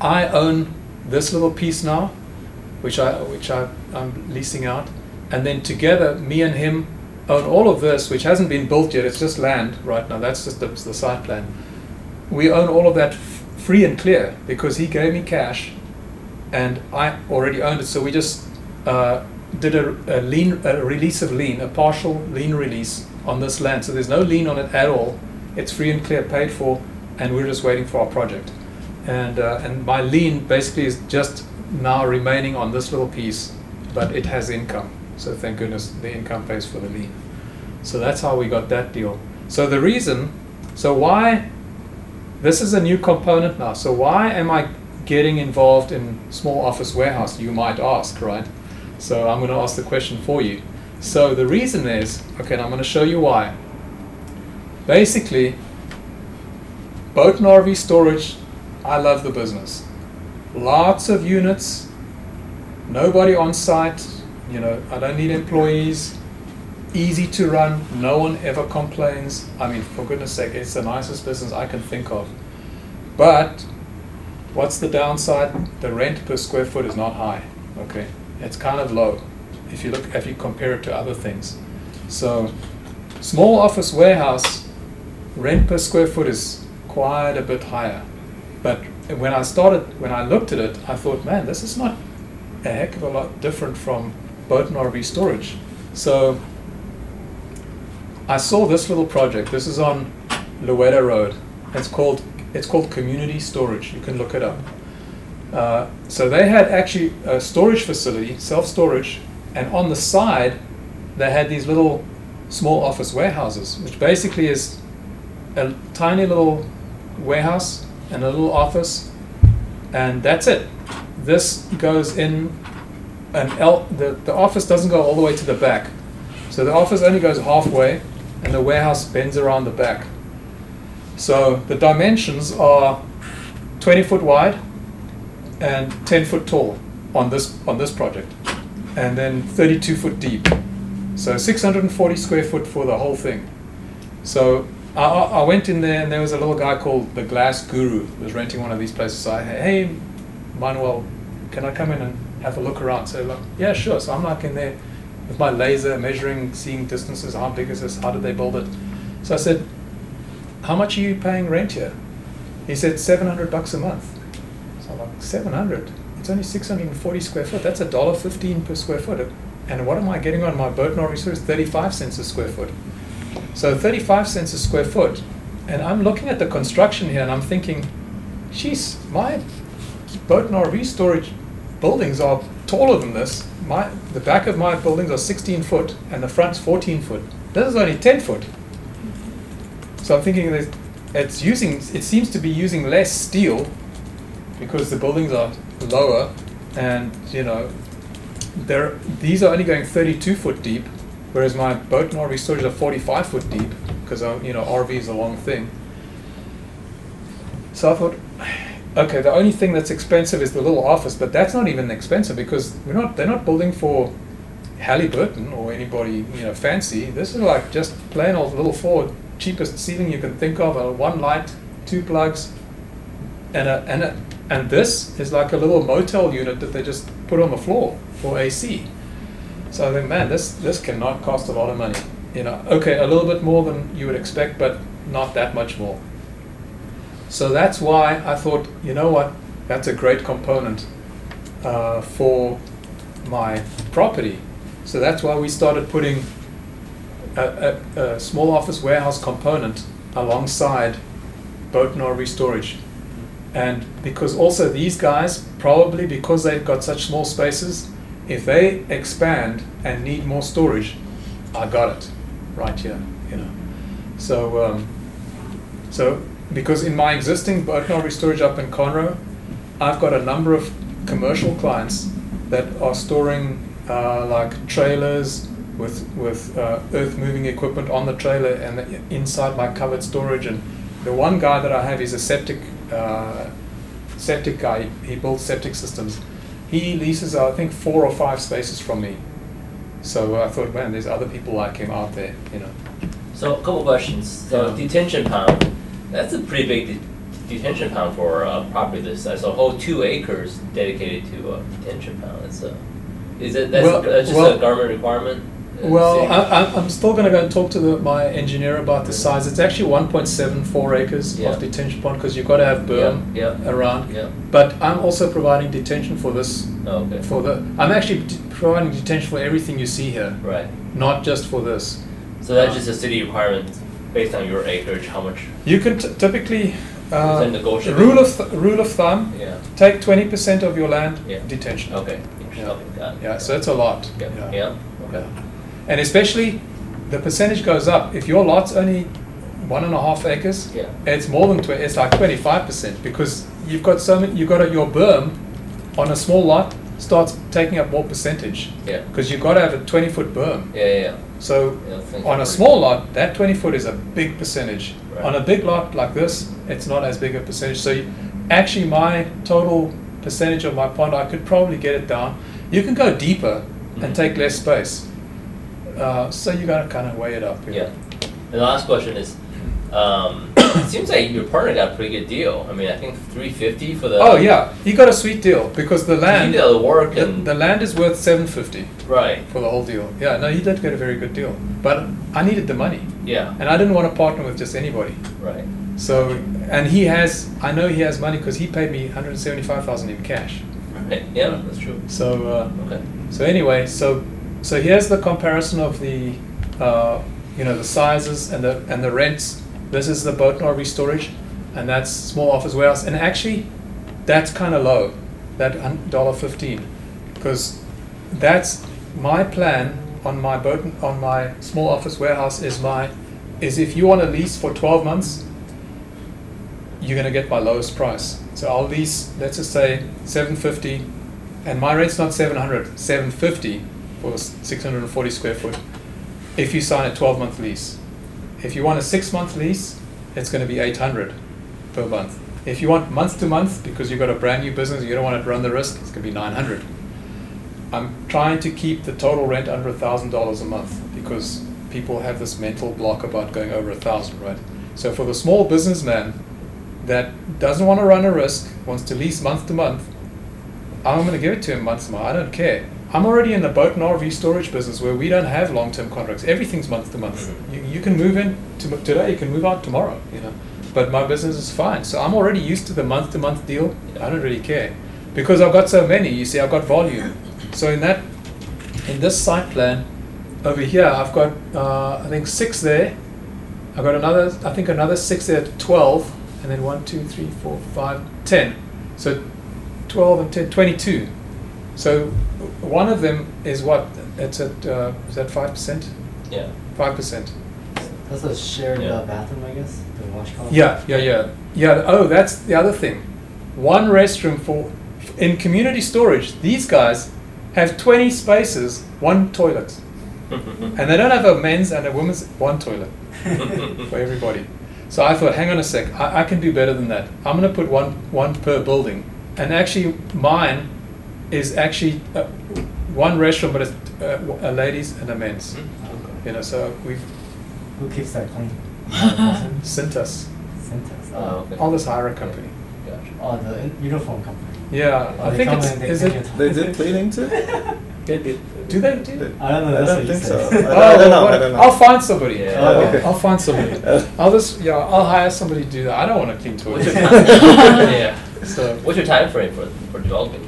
I own this little piece now, which I which I, I'm leasing out, and then together, me and him own all of this, which hasn't been built yet. It's just land right now. That's just the, the site plan. We own all of that f- free and clear because he gave me cash, and I already owned it. So we just uh, did a, a a release of lien, a partial lien release on this land. So there's no lien on it at all. It's free and clear, paid for, and we're just waiting for our project. And uh, and my lien basically is just now remaining on this little piece, but it has income. So thank goodness the income pays for the lien. So that's how we got that deal. So the reason, so why, this is a new component now. So why am I getting involved in small office warehouse? You might ask, right? So I'm going to ask the question for you. So the reason is, okay, and I'm going to show you why. Basically, boat and RV storage, I love the business. Lots of units, nobody on site, you know, I don't need employees, easy to run, no one ever complains. I mean, for goodness sake, it's the nicest business I can think of. But what's the downside? The rent per square foot is not high. Okay, it's kind of low if you look if you compare it to other things. So, small office warehouse rent per square foot is quite a bit higher. But when I started, when I looked at it, I thought, man, this is not a heck of a lot different from boat and RV storage. So I saw this little project. This is on Louetta Road. It's called it's called Community Storage. You can look it up. Uh, so they had actually a storage facility, self storage, and on the side they had these little small office warehouses, which basically is a tiny little warehouse and a little office, and that's it. This goes in an L. The, the office doesn't go all the way to the back, so the office only goes halfway, and the warehouse bends around the back. So the dimensions are 20 foot wide and 10 foot tall on this on this project, and then 32 foot deep. So 640 square foot for the whole thing. So I, I went in there and there was a little guy called the Glass Guru who was renting one of these places. So I hey Manuel, can I come in and have a look around? So like, yeah, sure. So I'm like in there with my laser measuring, seeing distances. How big is this? How did they build it? So I said, how much are you paying rent here? He said 700 bucks a month. So I'm like, 700? It's only 640 square foot. That's a dollar 15 per square foot. And what am I getting on my boat and resource? 35 cents a square foot. So 35 cents a square foot. And I'm looking at the construction here and I'm thinking, geez, my boat and storage buildings are taller than this. My, the back of my buildings are 16 foot and the front's 14 foot. This is only 10 foot. So I'm thinking that it's using, it seems to be using less steel because the buildings are lower and, you know, they're, these are only going 32 foot deep, whereas my boat and RV storage are 45 foot deep because, um, you know, RV is a long thing. So I thought, okay, the only thing that's expensive is the little office, but that's not even expensive because we're not, they're not building for Halliburton or anybody, you know, fancy. This is like just plain old little Ford, cheapest ceiling you can think of, a one light, two plugs, and a, and a, and this is like a little motel unit that they just put on the floor for AC. So I think, man, this this cannot cost a lot of money. You know, okay, a little bit more than you would expect, but not that much more. So that's why I thought, you know what, that's a great component uh, for my property. So that's why we started putting a, a, a small office warehouse component alongside boat and RV storage. And because also these guys, probably because they've got such small spaces, if they expand and need more storage, I got it right here, you know. So, um, so because in my existing and storage up in Conroe, I've got a number of commercial clients that are storing uh, like trailers with with uh, earth moving equipment on the trailer and the, inside my covered storage. And the one guy that I have is a septic uh, septic guy. He builds septic systems. He leases I think four or five spaces from me. So I thought, man, there's other people like him out there, you know. So a couple questions. So Yeah. detention pound, that's a pretty big de- detention pound for a property this size. So a whole two acres dedicated to a detention pound. It's a, is it that's, Well- that's just well- a government requirement? Uh, Well, city? I, I- I'm still going to go and talk to the, my engineer about the size. It's actually 1.74 acres Yeah. of detention pond because you've got to have berm Yeah, yeah. around. yeah. But I'm also providing detention for this. Oh, okay. For the, I'm actually d- providing detention for everything you see here, right. not just for this. So that's just a city requirement based on your acreage. How much? You can t- typically uh, Is that negotiable? rule of th- rule of thumb: Yeah. take 20% of your land Yeah. detention. Okay. Yeah. Okay. Got it. Yeah, so it's a lot. Yeah. Yeah. Yeah. Okay. And especially, the percentage goes up. If your lot's only one and a half acres, Yeah. it's more than twenty. It's like twenty-five percent because you've got so many. You've got a, your berm on a small lot starts taking up more percentage Yeah. because you've got to have a twenty-foot berm. Yeah. Yeah. yeah. So Yeah, on a small lot, that twenty foot is a big percentage. Right. On a big lot like this, it's not as big a percentage. So you, actually, my total percentage of my pond, I could probably get it down. You can go deeper and take less space. Uh, so you got to kind of weigh it up. Yeah. And the last question is, um, it seems like your partner got a pretty good deal. I mean, I think three fifty for the. Oh yeah, he got a sweet deal because the land. He did all the work the, and the land is worth seven fifty right. for the whole deal. Yeah, no, he did get a very good deal. But I needed the money, Yeah. and I didn't want to partner with just anybody. Right. So, and he has, I know he has money because he paid me 175,000 in cash. Right. Yeah, that's true. So, uh, Okay. so anyway, so, so here's the comparison of the uh, you know, the sizes and the and the rents. This is the boat and RV storage, and that's small office warehouse. And actually, that's kind of low, that dollar fifteen, because that's my plan on my boat on my small office warehouse is my is if you want to lease for 12 months you're going to get my lowest price so i'll lease let's just say 750 and my rate's not 700 750 for 640 square foot if you sign a 12 month lease if you want a 6 month lease it's going to be 800 per month if you want month to month because you've got a brand new business you don't want to run the risk it's going to be 900 I'm trying to keep the total rent under a thousand dollars a month because people have this mental block about going over a thousand, right? So for the small businessman that doesn't want to run a risk, wants to lease month to month, I'm going to give it to him month to month. I don't care. I'm already in the boat and RV storage business where we don't have long-term contracts. Everything's month to month. Mhm. You, you can move in to, today, you can move out tomorrow, you know. But my business is fine. So I'm already used to the month-to-month deal. I don't really care because I've got so many. You see, I've got volume. So in that, in this site plan, over here, I've got uh, I think six there. I've got another, I think another six there, twelve, and then one, two, three, four, five, ten. So twelve and 10, 22. So one of them is what? It's at uh, is that five percent? Yeah. Five percent. That's a shared Yeah. uh, bathroom, I guess. The wash closet. Yeah, yeah, yeah, yeah. Oh, that's the other thing. One restroom for in community storage. These guys have twenty spaces, one toilet, and they don't have a men's and a women's one toilet for everybody. So I thought, hang on a sec, I, I can do better than that. I'm going to put one one per building, and actually mine is actually uh, one restroom, but it's uh, a ladies and a men's. You know, so we've Who keeps that clean? Another person? sent us Cintas. Oh, okay. all this hire a company. Gotcha. Oh, the uniform company. Yeah, Oh, I think it's they is it. They did cleaning too? They did. Do they do? I don't know. I don't think said. so. I- Oh, I don't know, I don't know. I'll find somebody. Yeah. I'll, Okay. I'll find somebody. I'll just yeah, I'll hire somebody to do that. I don't want to clean toilets. yeah. So What's your time frame for for developing this?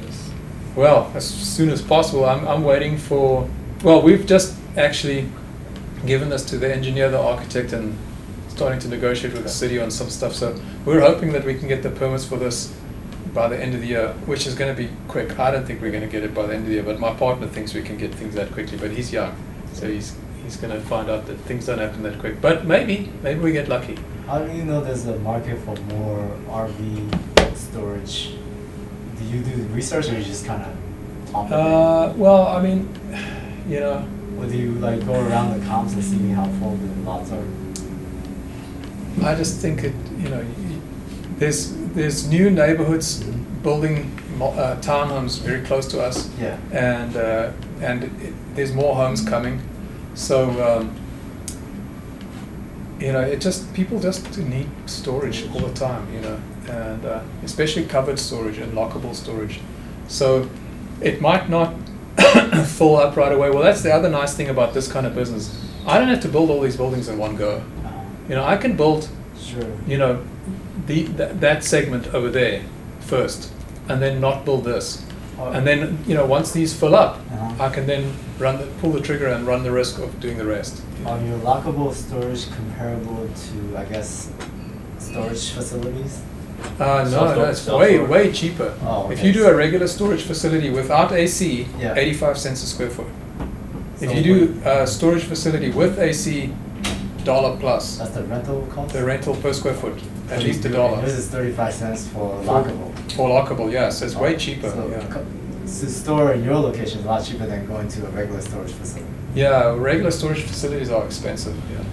Well, as soon as possible. I'm I'm waiting for. Well, we've just actually given this to the engineer, the architect, and starting to negotiate with the city on some stuff. So we're hoping that we can get the permits for this by the end of the year, which is going to be quick. I don't think we're going to get it by the end of the year, but my partner thinks we can get things that quickly. But he's young, so he's he's going to find out that things don't happen that quick. But maybe maybe we get lucky. How do you know there's a market for more RV storage? Do you do research or you just kind of top Uh, well, I mean, you know, Or do you like go around the comps and see how full the lots are? I just think it. You know, there's there's new neighborhoods building uh, townhomes very close to us. Yeah. and uh, and it, there's more homes coming. So um, you know, it just people just need storage all the time, you know, and uh, especially covered storage and lockable storage. So it might not fall up right away. Well, that's the other nice thing about this kind of business. I don't have to build all these buildings in one go. You know, I can build sure. you know, the, that, that segment over there first, and then not build this. And then, you know, once these fill up, Uh-huh. I can then run the, pull the trigger and run the risk of doing the rest. Are your lockable storage comparable to, I guess, storage facilities? Uh, no, no, it's self-storage. way, way cheaper. Oh, If okay. you do a regular storage facility without AC, Yeah. 85 cents a square foot. If So you do a storage facility with AC, dollar plus. That's the rental cost? The rental per square foot, at So least a dollar. This is thirty-five cents for lockable. For lockable, yes, it's way Oh, cheaper, so yeah. co- To store in your location is a lot cheaper than going to a regular storage facility. Yeah, regular storage facilities are expensive, yeah.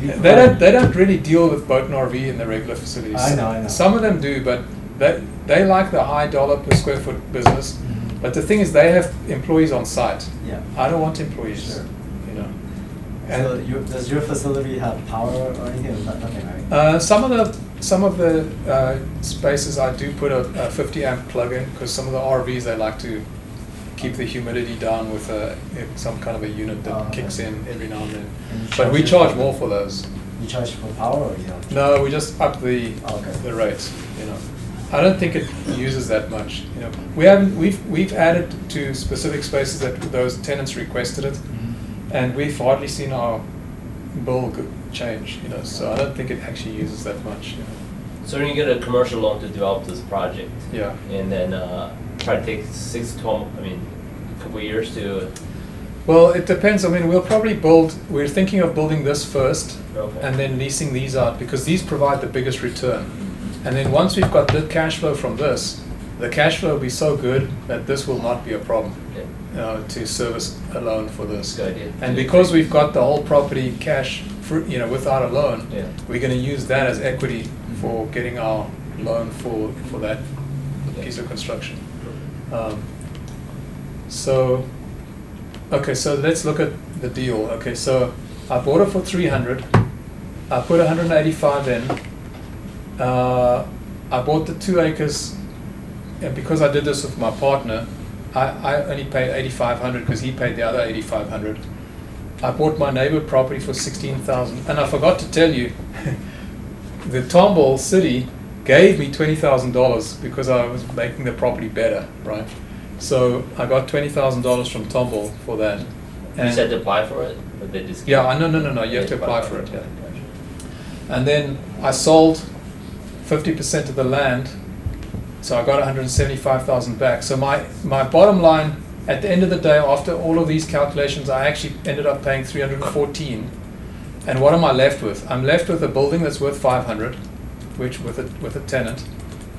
You They don't, they don't really deal with boat and RV in the regular facilities. I know, I know. Some of them do, but they, they like the high dollar per square foot business. Mhm. But the thing is, they have employees on site. Yeah. I don't want employees, Sure. you know. So And does your facility have power or anything? Nothing, right? uh, some of the some of the uh, spaces I do put a, a 50 amp plug in because some of the RVs they like to keep the humidity down with a, some kind of a unit that Oh, okay. kicks in every now and then. And you But we it charge for- more for those. You charge for power or you don't? No, we just up the Oh, okay. the rates. You know, I don't think it uses that much. You know, we haven't we've we've added to specific spaces that those tenants requested it, Mhm. and we've hardly seen our bill go- change, you know, so I don't think it actually uses that much, you know. So when you get a commercial loan to develop this project, Yeah. and then uh, try to take six to twelve, I mean, a couple of years to. Well, it depends. I mean, we'll probably build, we're thinking of building this first Okay. and then leasing these out because these provide the biggest return. And then once we've got the cash flow from this, the cash flow will be so good that this will not be a problem Yeah. uh, to service a loan for this. Good idea. And because we've got the whole property cash, for, you know, without a loan, Yeah. we're going to use that as equity for getting our loan for, for that piece of construction. Um, so, okay, so let's look at the deal. Okay, so I bought it for three hundred. I put one hundred and eighty-five in. Uh, I bought the two acres, and because I did this with my partner, I, I only paid eighty-five hundred because he paid the other eighty-five hundred. I bought my neighbor property for sixteen thousand, and I forgot to tell you, the Tomball city gave me twenty thousand dollars because I was making the property better, right? So I got twenty thousand dollars from Tomball for that. You And- said to apply for it, but they just. Yeah, I no no no no. You have to apply for it. Yeah. And then I sold fifty percent of the land, so I got one hundred seventy-five thousand back. So my my bottom line at the end of the day, after all of these calculations, I actually ended up paying three hundred and fourteen. And what am I left with? I'm left with a building that's worth five hundred, which with a with a tenant,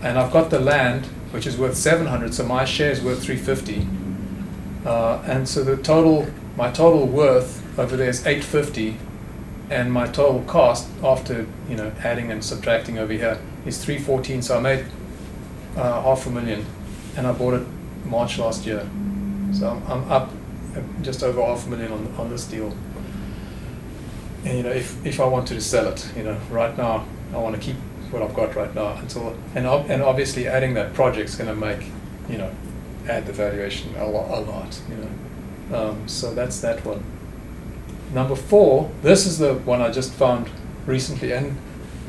and I've got the land which is worth seven hundred. So my share is worth three fifty. Uh, and so the total, my total worth over there is eight fifty, and my total cost after you know adding and subtracting over here is three fourteen. So I made uh, half a million, and I bought it March last year. So I'm, I'm up uh, just over half a million on on this deal. And you know, if if I wanted to sell it, you know, right now I want to keep what I've got right now and ob- and obviously adding that project's going to make you know add the valuation a lot, a lot you know. Um, so that's that one. Number four, this is the one I just found recently, and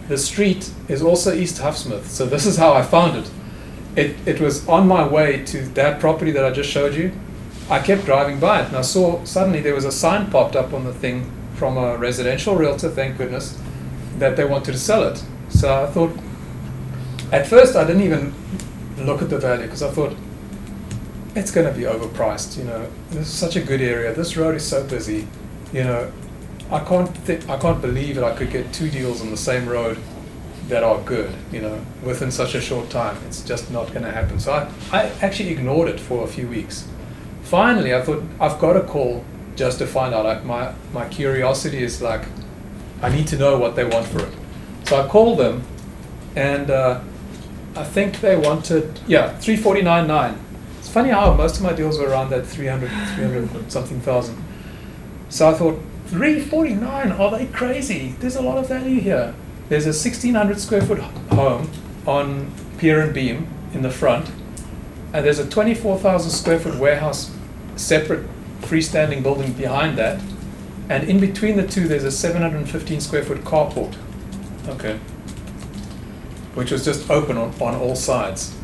the street is also East Huffsmith. So this is how I found it. It it was on my way to that property that I just showed you. I kept driving by it, and I saw suddenly there was a sign popped up on the thing from a residential realtor, thank goodness, that they wanted to sell it. So I thought, at first I didn't even look at the value because I thought it's going to be overpriced. You know, this is such a good area. This road is so busy. You know, I can't thi- I can't believe that I could get two deals on the same road that are good. You know, within such a short time, it's just not going to happen. So I, I actually ignored it for a few weeks. Finally, I thought I've got to call just to find out. Like my my curiosity is like, I need to know what they want for it. So I called them, and uh, I think they wanted yeah three forty nine nine. It's funny how most of my deals were around that 300, 300 something thousand. So I thought, 349, are they crazy? There's a lot of value here. There's a 1600 square foot home on pier and beam in the front, and there's a 24,000 square foot warehouse, separate freestanding building behind that, and in between the two, there's a 715 square foot carport. Okay. Which was just open on, on all sides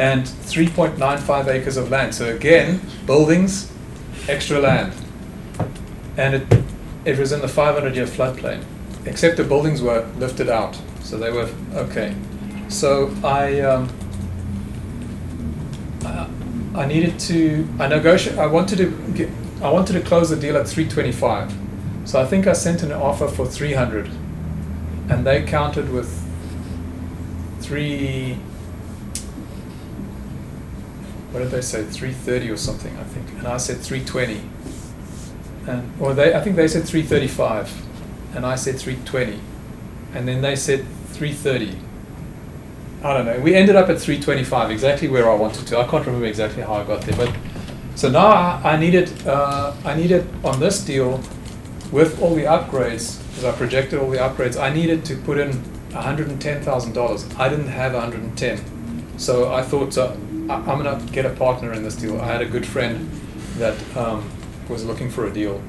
and 3.95 acres of land. So again, buildings, extra land. And it, it was in the 500 year floodplain, except the buildings were lifted out. So they were okay. So I, um, I, I needed to, I negotiate, I wanted to get, I wanted to close the deal at 325. So I think I sent an offer for 300 and they countered with three, what did they say, 330 or something, I think. And I said 320. And, or they, I think they said 335. And I said 320. And then they said 330. I don't know. We ended up at 325, exactly where I wanted to. I can't remember exactly how I got there. But so now I needed, uh, I needed on this deal, with all the upgrades, because I projected all the upgrades, I needed to put in $110,000. I didn't have 110. So I thought, I, I'm going to get a partner in this deal. I had a good friend that um, was looking for a deal.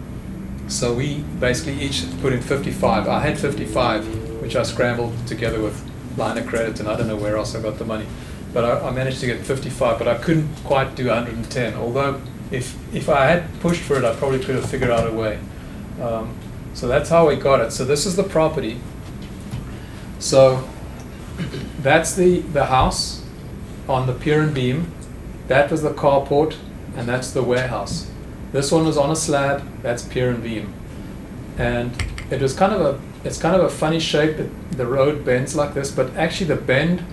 So we basically each put in 55. I had 55, which I scrambled together with line of credit, and I don't know where else I got the money. But I, I managed to get 55, but I couldn't quite do 110. Although if if I had pushed for it, I probably could have figured out a way. Um, So that's how we got it. So this is the property. So that's the, the house on the pier and beam. That was the carport, and that's the warehouse. This one was on a slab. That's pier and beam, and it was kind of a it's kind of a funny shape. It, the road bends like this, but actually the bend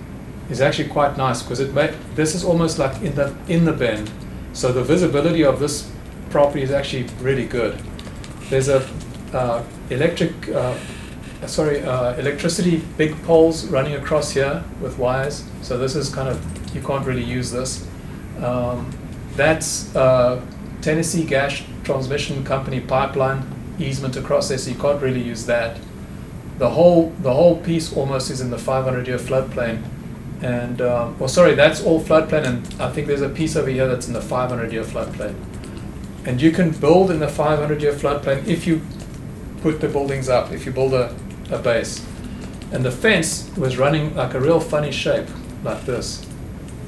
is actually quite nice because it made this is almost like in the in the bend, so the visibility of this property is actually really good. There's a uh, electric, uh, sorry, uh, electricity big poles running across here with wires. So this is kind of you can't really use this. Um, that's uh, Tennessee Gas Transmission Company pipeline easement across there, so you can't really use that. The whole the whole piece almost is in the 500 year floodplain, and um, well, sorry, that's all floodplain, and I think there's a piece over here that's in the 500 year floodplain. And you can build in the 500 year floodplain if you put the buildings up, if you build a, a base. And the fence was running like a real funny shape, like this.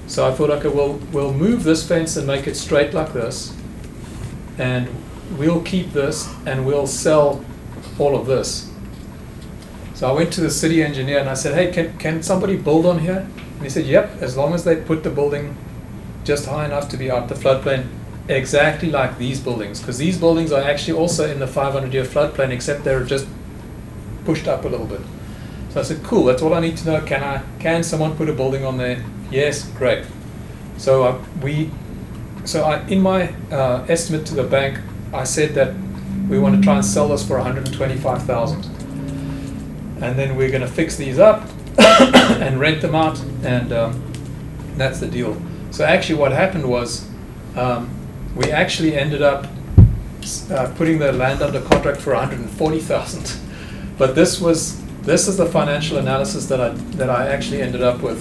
So I thought, okay, we'll, we'll move this fence and make it straight like this. And we'll keep this and we'll sell all of this. So I went to the city engineer and I said, hey, can, can somebody build on here? And he said, yep, as long as they put the building just high enough to be out the floodplain, exactly like these buildings. Because these buildings are actually also in the 500 year floodplain, except they're just pushed up a little bit. So I said, cool, that's all I need to know. Can I, can someone put a building on there? Yes, great. So we, so I, in my uh, estimate to the bank, I said that we want to try and sell this for 125,000, and then we're going to fix these up and rent them out, and um, that's the deal. So actually, what happened was um, we actually ended up uh, putting the land under contract for 140,000. But this was this is the financial analysis that I that I actually ended up with,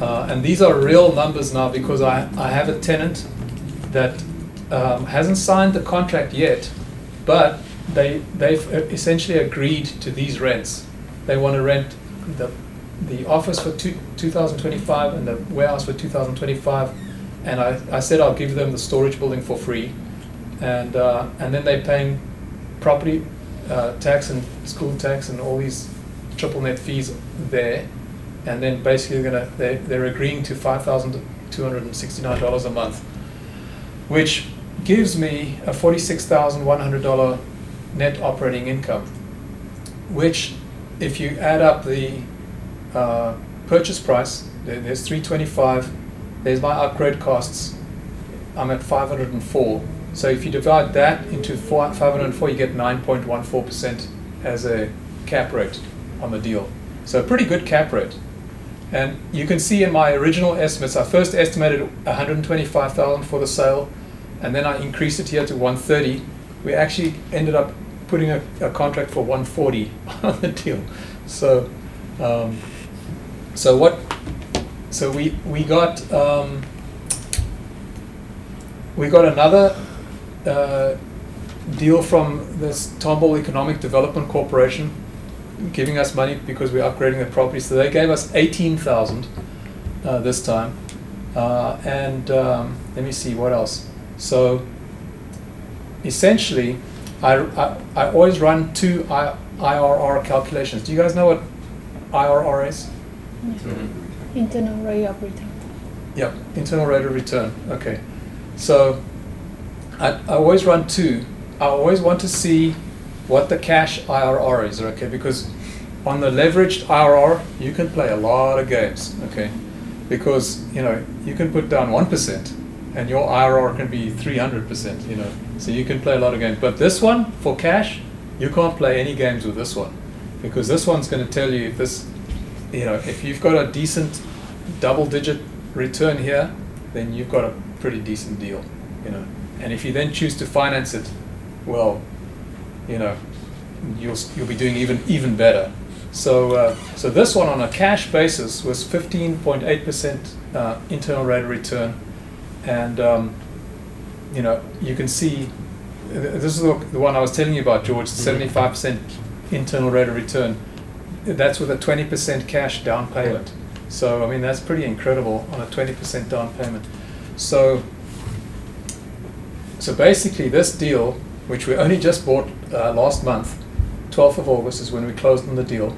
uh, and these are real numbers now because I I have a tenant that um, hasn't signed the contract yet, but they they've essentially agreed to these rents. They want to rent the the office for two, 2025 and the warehouse for 2025 and I, I said I'll give them the storage building for free, and uh, and then they're paying property uh, tax and school tax and all these triple net fees there, and then basically they're gonna they they're agreeing to five thousand two hundred and sixty nine dollars a month, which gives me a forty six thousand one hundred dollar net operating income, which if you add up the uh, purchase price, there's three twenty five there's my upgrade costs. I'm at 504. So if you divide that into four, 504, you get 9.14% as a cap rate on the deal. So a pretty good cap rate. And you can see in my original estimates, I first estimated 125,000 for the sale, and then I increased it here to 130. We actually ended up putting a, a contract for 140 on the deal. So, um, so what so we we got um, we got another uh, deal from this Tomball Economic Development Corporation, giving us money because we're upgrading the property. So they gave us eighteen thousand uh, this time, uh, and um, let me see what else. So essentially, I, I, I always run two I, IRR calculations. Do you guys know what IRR is? Mm-hmm. Internal rate of return. Yep, internal rate of return. Okay. So I, I always run two. I always want to see what the cash IRR is, okay? Because on the leveraged IRR, you can play a lot of games, okay? Because, you know, you can put down 1% and your IRR can be 300%, you know? So you can play a lot of games. But this one, for cash, you can't play any games with this one. Because this one's going to tell you if this you know, if you've got a decent double digit return here, then you've got a pretty decent deal, you know. And if you then choose to finance it, well, you know, you'll you'll be doing even even better. So uh, so this one on a cash basis was 15.8 percent uh, internal rate of return, and um, you know you can see this is the, one I was telling you about, George. 75 percent internal rate of return that's with a 20% cash down payment. So, I mean, that's pretty incredible on a 20% down payment. So, so basically, this deal, which we only just bought uh, last month, 12th of August is when we closed on the deal.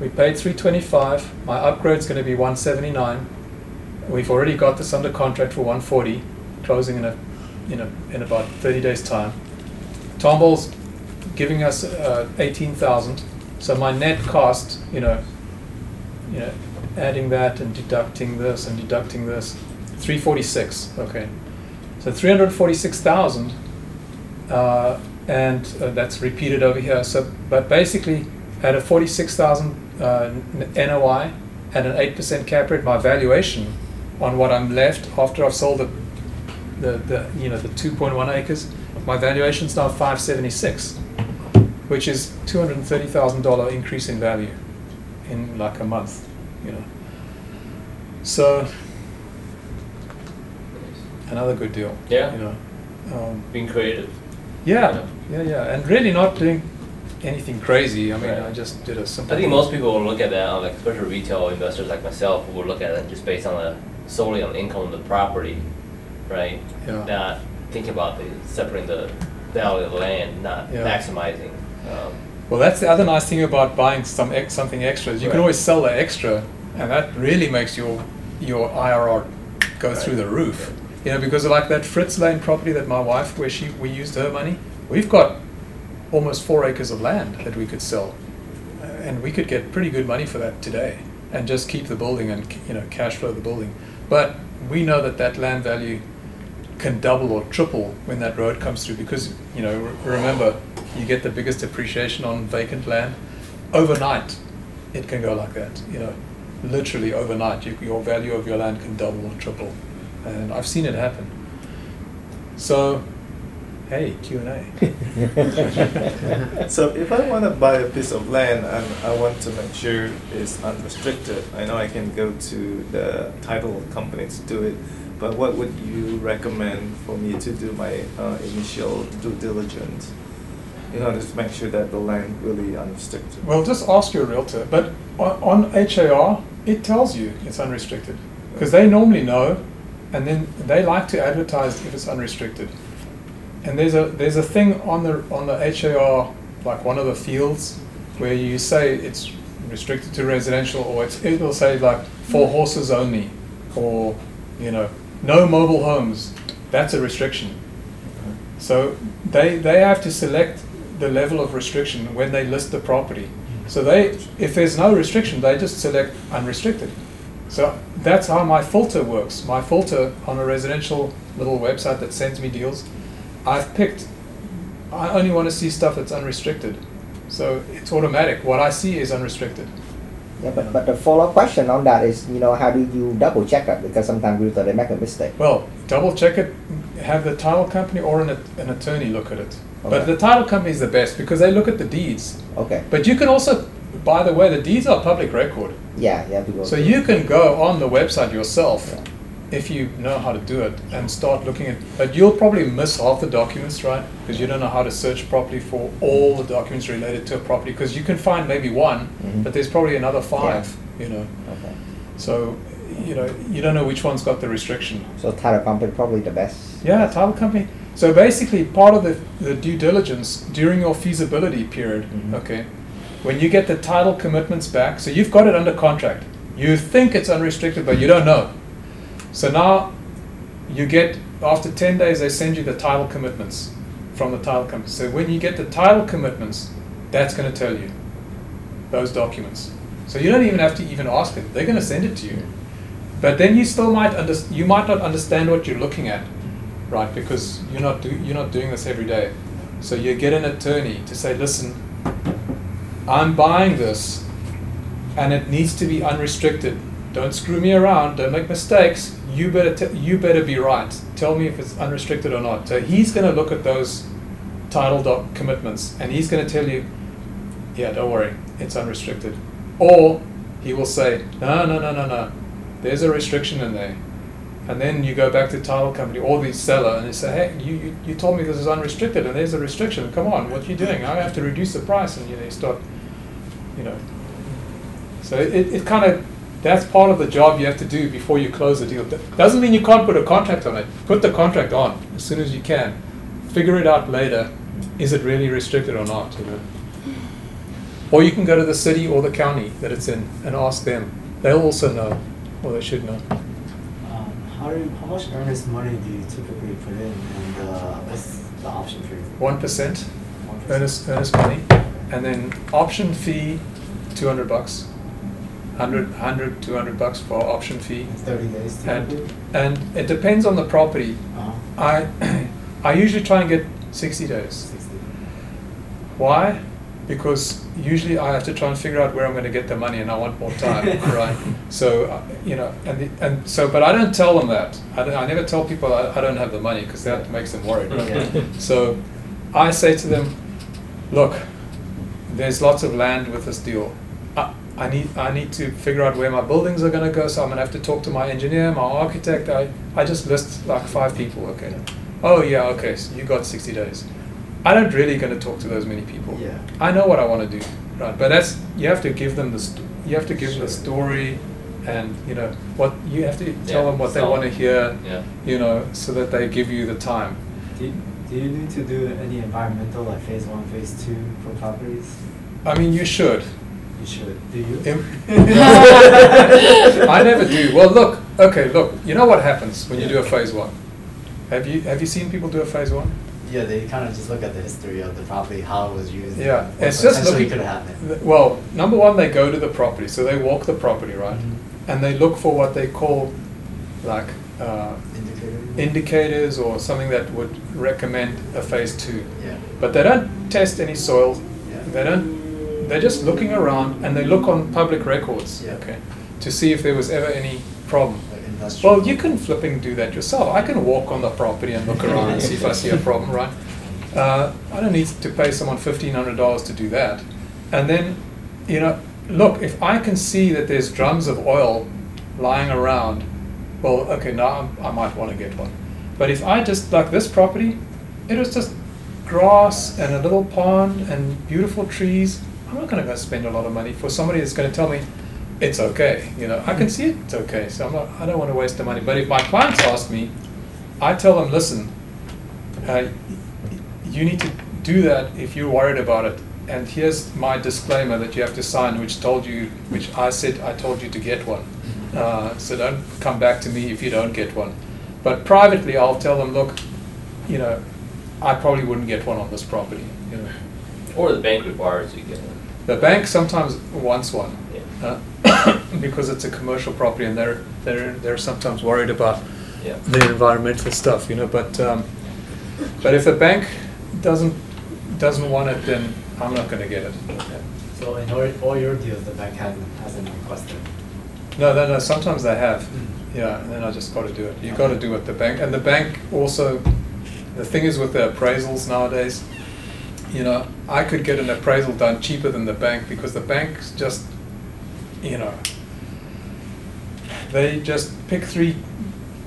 We paid 325. My upgrade's going to be 179. We've already got this under contract for 140, closing in a, in a, in about 30 days time. Tomball's giving us uh, 18,000. So my net cost, you know, you know, adding that and deducting this and deducting this, 346. Okay, so 346,000, uh, and uh, that's repeated over here. So, but basically, at a 46,000 uh, NOI at an 8% cap rate, my valuation on what I'm left after I've sold the, the, the you know the 2.1 acres, my valuation's now 576, which is $230,000 increase in value in like a month, you know. So another good deal. Yeah. You know. Um, Being creative. yeah, yeah, yeah, and really not doing anything crazy. I mean, Right. I just did a simple. I think most people will look at that, like especially retail investors like myself, will look at it just based on the solely on the income of the property, right? Yeah. Not thinking about the separating the value of the land, not Yeah. maximizing. Um, Well, that's the other nice thing about buying some ex- something extra. Is you can always sell the extra, and that really makes your your IRR go Right. through the roof. You know, because like that Fritz Lane property that my wife, where she we used her money, we've got almost four acres of land that we could sell, Uh, and we could get pretty good money for that today, and just keep the building and you know cash flow the building. But we know that that land value can double or triple when that road comes through because you know re- remember you get the biggest appreciation on vacant land overnight it can go like that. You know literally overnight you, your value of your land can double or triple. And i've seen it happen. So hey q&a So if I want to buy a piece of land and I want to make sure it's unrestricted, I know I can go to the title company to do it, but what would you recommend for me to do my uh, initial due diligence in order to make sure that the land really unrestricted? well just ask your realtor but on, on har it tells you it's unrestricted. Because they normally know and then they like to advertise if it's unrestricted. And there's a there's a thing on the on the HAR like one of the fields where you say it's restricted to residential or it's, it'll say like for horses only or you know no mobile homes. That's a restriction. So they they have to select the level of restriction when they list the property so they if there's no restriction they just select unrestricted so that's how my filter works. My filter on a residential little website that sends me deals, I've picked, I only want to see stuff that's unrestricted. So it's automatic. What I see is unrestricted. Yeah, but, but the follow-up question on that is, you know, how do you double check it? Because sometimes realtor they make a mistake. Well, double check it, have the title company or an, an attorney look at it. But Okay. the title company is the best because they look at the deeds. Okay. But you can also, by the way, the deeds are public record. Yeah, you have to go. So you can go on the website yourself Yeah. if you know how to do it and start looking at. But you'll probably miss half the documents, right? Because you don't know how to search properly for all the documents related to a property. Because you can find maybe one, Mhm. but there's probably another five. You know, Okay. so you know you don't know which one's got the restriction. So title company probably the best. Yeah, title company. So basically, part of the, the due diligence during your feasibility period, Mhm. okay, when you get the title commitments back, so you've got it under contract. You think it's unrestricted, but you don't know. So now you get, after 10 days, they send you the title commitments from the title company. So when you get the title commitments, that's going to tell you those documents. So you don't even have to even ask it. They're going to send it to you. But then you still might under, you might not understand what you're looking at, right? Because you're not do, you're not doing this every day. So you get an attorney to say, listen, I'm buying this, and it needs to be unrestricted. Don't screw me around. Don't make mistakes. You better t- you better be right. Tell me if it's unrestricted or not. So he's going to look at those title doc commitments, and he's going to tell you, yeah, don't worry, it's unrestricted. Or he will say, no, no, no, no, no, there's a restriction in there. And then you go back to the title company or the seller and they say, hey, you, you, you told me this is unrestricted and there's a restriction. Come on, what are you doing? I have to reduce the price. And you, know, you start, you know. So it, it kind of, that's part of the job you have to do before you close the deal. Doesn't mean you can't put a contract on it. Put the contract on as soon as you can. Figure it out later. Is it really restricted or not? You know? Or you can go to the city or the county that it's in and ask them. They'll also know, or they should know. How, do you, how much earnest money do you typically put in, and uh, what's the option fee? One percent earnest earnest money, and then option fee, two hundred bucks. 100, 100, 200 bucks for option fee. In 30 days typically? And, and it depends on the property. Uh-huh. I, I usually try and get 60 days. 60. Why? Because usually I have to try and figure out where I'm going to get the money, and I want more time, right? So uh, you know, and the, and so, but I don't tell them that. I, I never tell people I, I don't have the money because that makes them worried. Right? Yeah. So I say to them, look, there's lots of land with this deal. I, I need I need to figure out where my buildings are going to go, so I'm going to have to talk to my engineer, my architect. I, I just list like five people. Okay. Oh yeah. Okay. So you got 60 days. I don't really going to talk to those many people. Yeah. I know what I want to do, right? But that's you have to give them the st- you have to give Sure. the story, and you know what you have to tell Yeah, them what they want to hear. Yeah. You know, so that they give you the time. Do you, do you need to do any environmental, like phase one, phase two for properties? I mean, you should. You should. Do you? Im- I never do. Well, look. Okay, look. You know what happens when you do a phase one? Have you have you seen people do a phase one? Yeah, they kind of just look at the history of the property, how it was used. Yeah, and it's just looking. could happen. Well, number one, they go to the property, so they walk the property, right? Mhm. And they look for what they call, like, uh, Indicator. indicators or something that would recommend a phase two. Yeah. But they don't test any soil. Yeah. They don't. They're just looking around and they look on public records. Yeah. Okay. To see if there was ever any problem. Industrial. Well, you can flipping do that yourself. I can walk on the property and look around and see if I see a problem, right? Uh, I don't need to pay someone fifteen hundred dollars to do that. And then, you know, look, if I can see that there's drums of oil lying around, well, okay, now I'm, I might want to get one. But if I just like this property, it was just grass and a little pond and beautiful trees. I'm not going to go spend a lot of money for somebody that's going to tell me it's okay. You know, I can see it, it's okay. So I'm not. I don't want to waste the money. But if my clients ask me, I tell them, listen, uh, you need to do that if you're worried about it. And here's my disclaimer that you have to sign, which told you, which I said I told you to get one. Uh, so don't come back to me if you don't get one. But privately, I'll tell them, look, you know, I probably wouldn't get one on this property. You know, Or the bank requires you get one. the bank sometimes wants one. Uh, because it's a commercial property, and they're they're they're sometimes worried about Yeah. the environmental stuff, you know. But um, but if the bank doesn't doesn't want it, then I'm not going to get it. So in all, all your deals, the bank hasn't, hasn't requested. No, no, no. Sometimes they have. Mm. Yeah, and then I just got to do it. You got to do what the bank and the bank also. The thing is with the appraisals nowadays, you know, I could get an appraisal done cheaper than the bank because the banks just, you know, they just pick three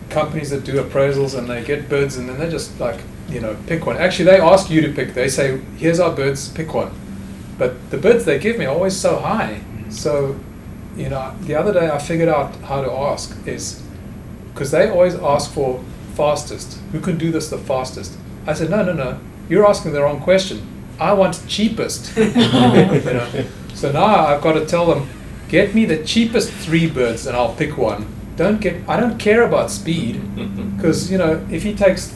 companies that do appraisals and they get bids and then they just like, you know, pick one. Actually, they ask you to pick. They say, "Here's our bids, pick one." But the bids they give me are always so high. Mm-hmm. So, you know, the other day I figured out how to ask is because they always ask for fastest. Who can do this the fastest? I said, no, no, no. You're asking the wrong question. I want cheapest. you know? So now I've got to tell them, get me the cheapest three birds and I'll pick one. Don't get. I don't care about speed because you know if he takes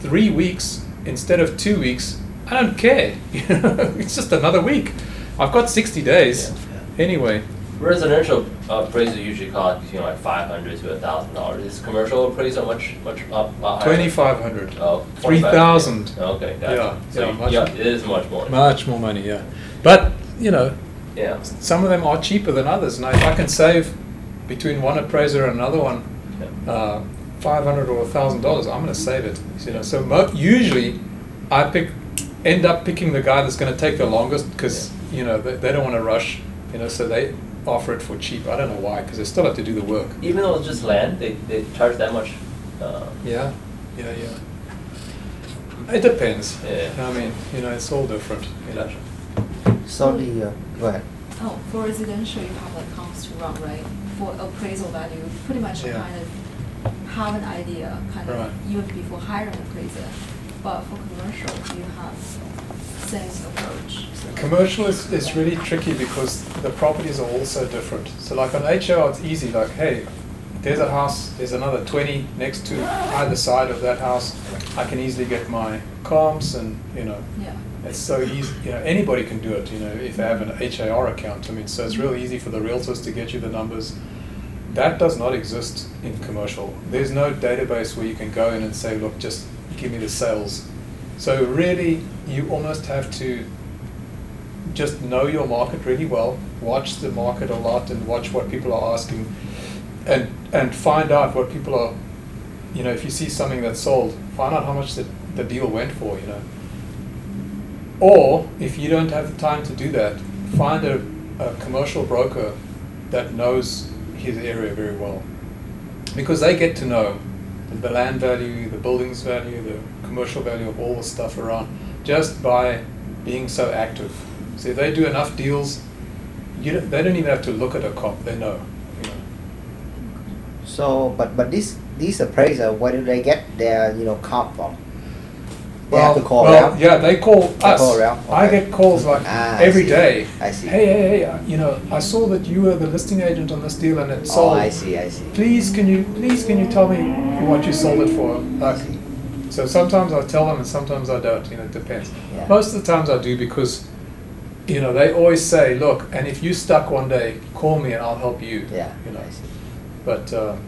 three weeks instead of two weeks, I don't care. It's just another week. I've got sixty days anyway. Residential appraisal usually cost between like five hundred to a thousand dollars. Is commercial appraisal much much up? uh. Twenty five hundred. Oh, 3,000. Okay, gotcha. Yeah, So yeah, much- yeah, it is much more. Much more money, yeah. But you know, Yeah. some of them are cheaper than others. And if I can save between one appraiser and another one, Yeah. uh, five hundred or thousand dollars, I'm going to save it. You know, so mo- usually I pick, end up picking the guy that's going to take the longest because you know they, they don't want to rush. You know, so they offer it for cheap. I don't know why because they still have to do the work. Even though it's just land, they, they charge that much. Uh, Yeah, yeah, yeah. It depends. Yeah. I mean, you know, it's all different. You know. Gotcha. So the, uh, go ahead. Oh, for residential, you have like comps to run, right? For appraisal value, pretty much Yeah. kind of have an idea, kind Right. of even before hiring appraiser. But for commercial, you have same approach. Commercial is, is really tricky because the properties are all so different. So like on HO, it's easy. Like, hey, there's a house, there's another 20 next to either side of that house. I can easily get my comps and, you know, Yeah. It's so easy. You know, anybody can do it, you know, if they have an HAR account. I mean, so it's really easy for the realtors to get you the numbers. That does not exist in commercial. There's no database where you can go in and say, look, just give me the sales. So really, you almost have to just know your market really well, watch the market a lot, and watch what people are asking, and and find out what people are. You know, if you see something that's sold, find out how much the, the deal went for. You know, or if you don't have the time to do that, find a, a commercial broker that knows his area very well, because they get to know the land value, the buildings value, the commercial value of all the stuff around, just by being so active. So if they do enough deals, you don't, they don't even have to look at a comp. They know. So, but but this these appraiser, where do they get their you know comp from? They well, have to call well, around? yeah, they call They us. call around? I Okay. get calls like Ah, I every see. day. I see. Hey, hey, hey! uh, You know, I saw that you were the listing agent on this deal and it Oh, sold. I see, I see. Please, can you please can you tell me what you sold it for? Like, so sometimes I tell them and sometimes I don't. You know, it depends. Yeah. Most of the times I do because, you know, they always say, look, and if you stuck one day, call me and I'll help you. Yeah, You know. I see. But um,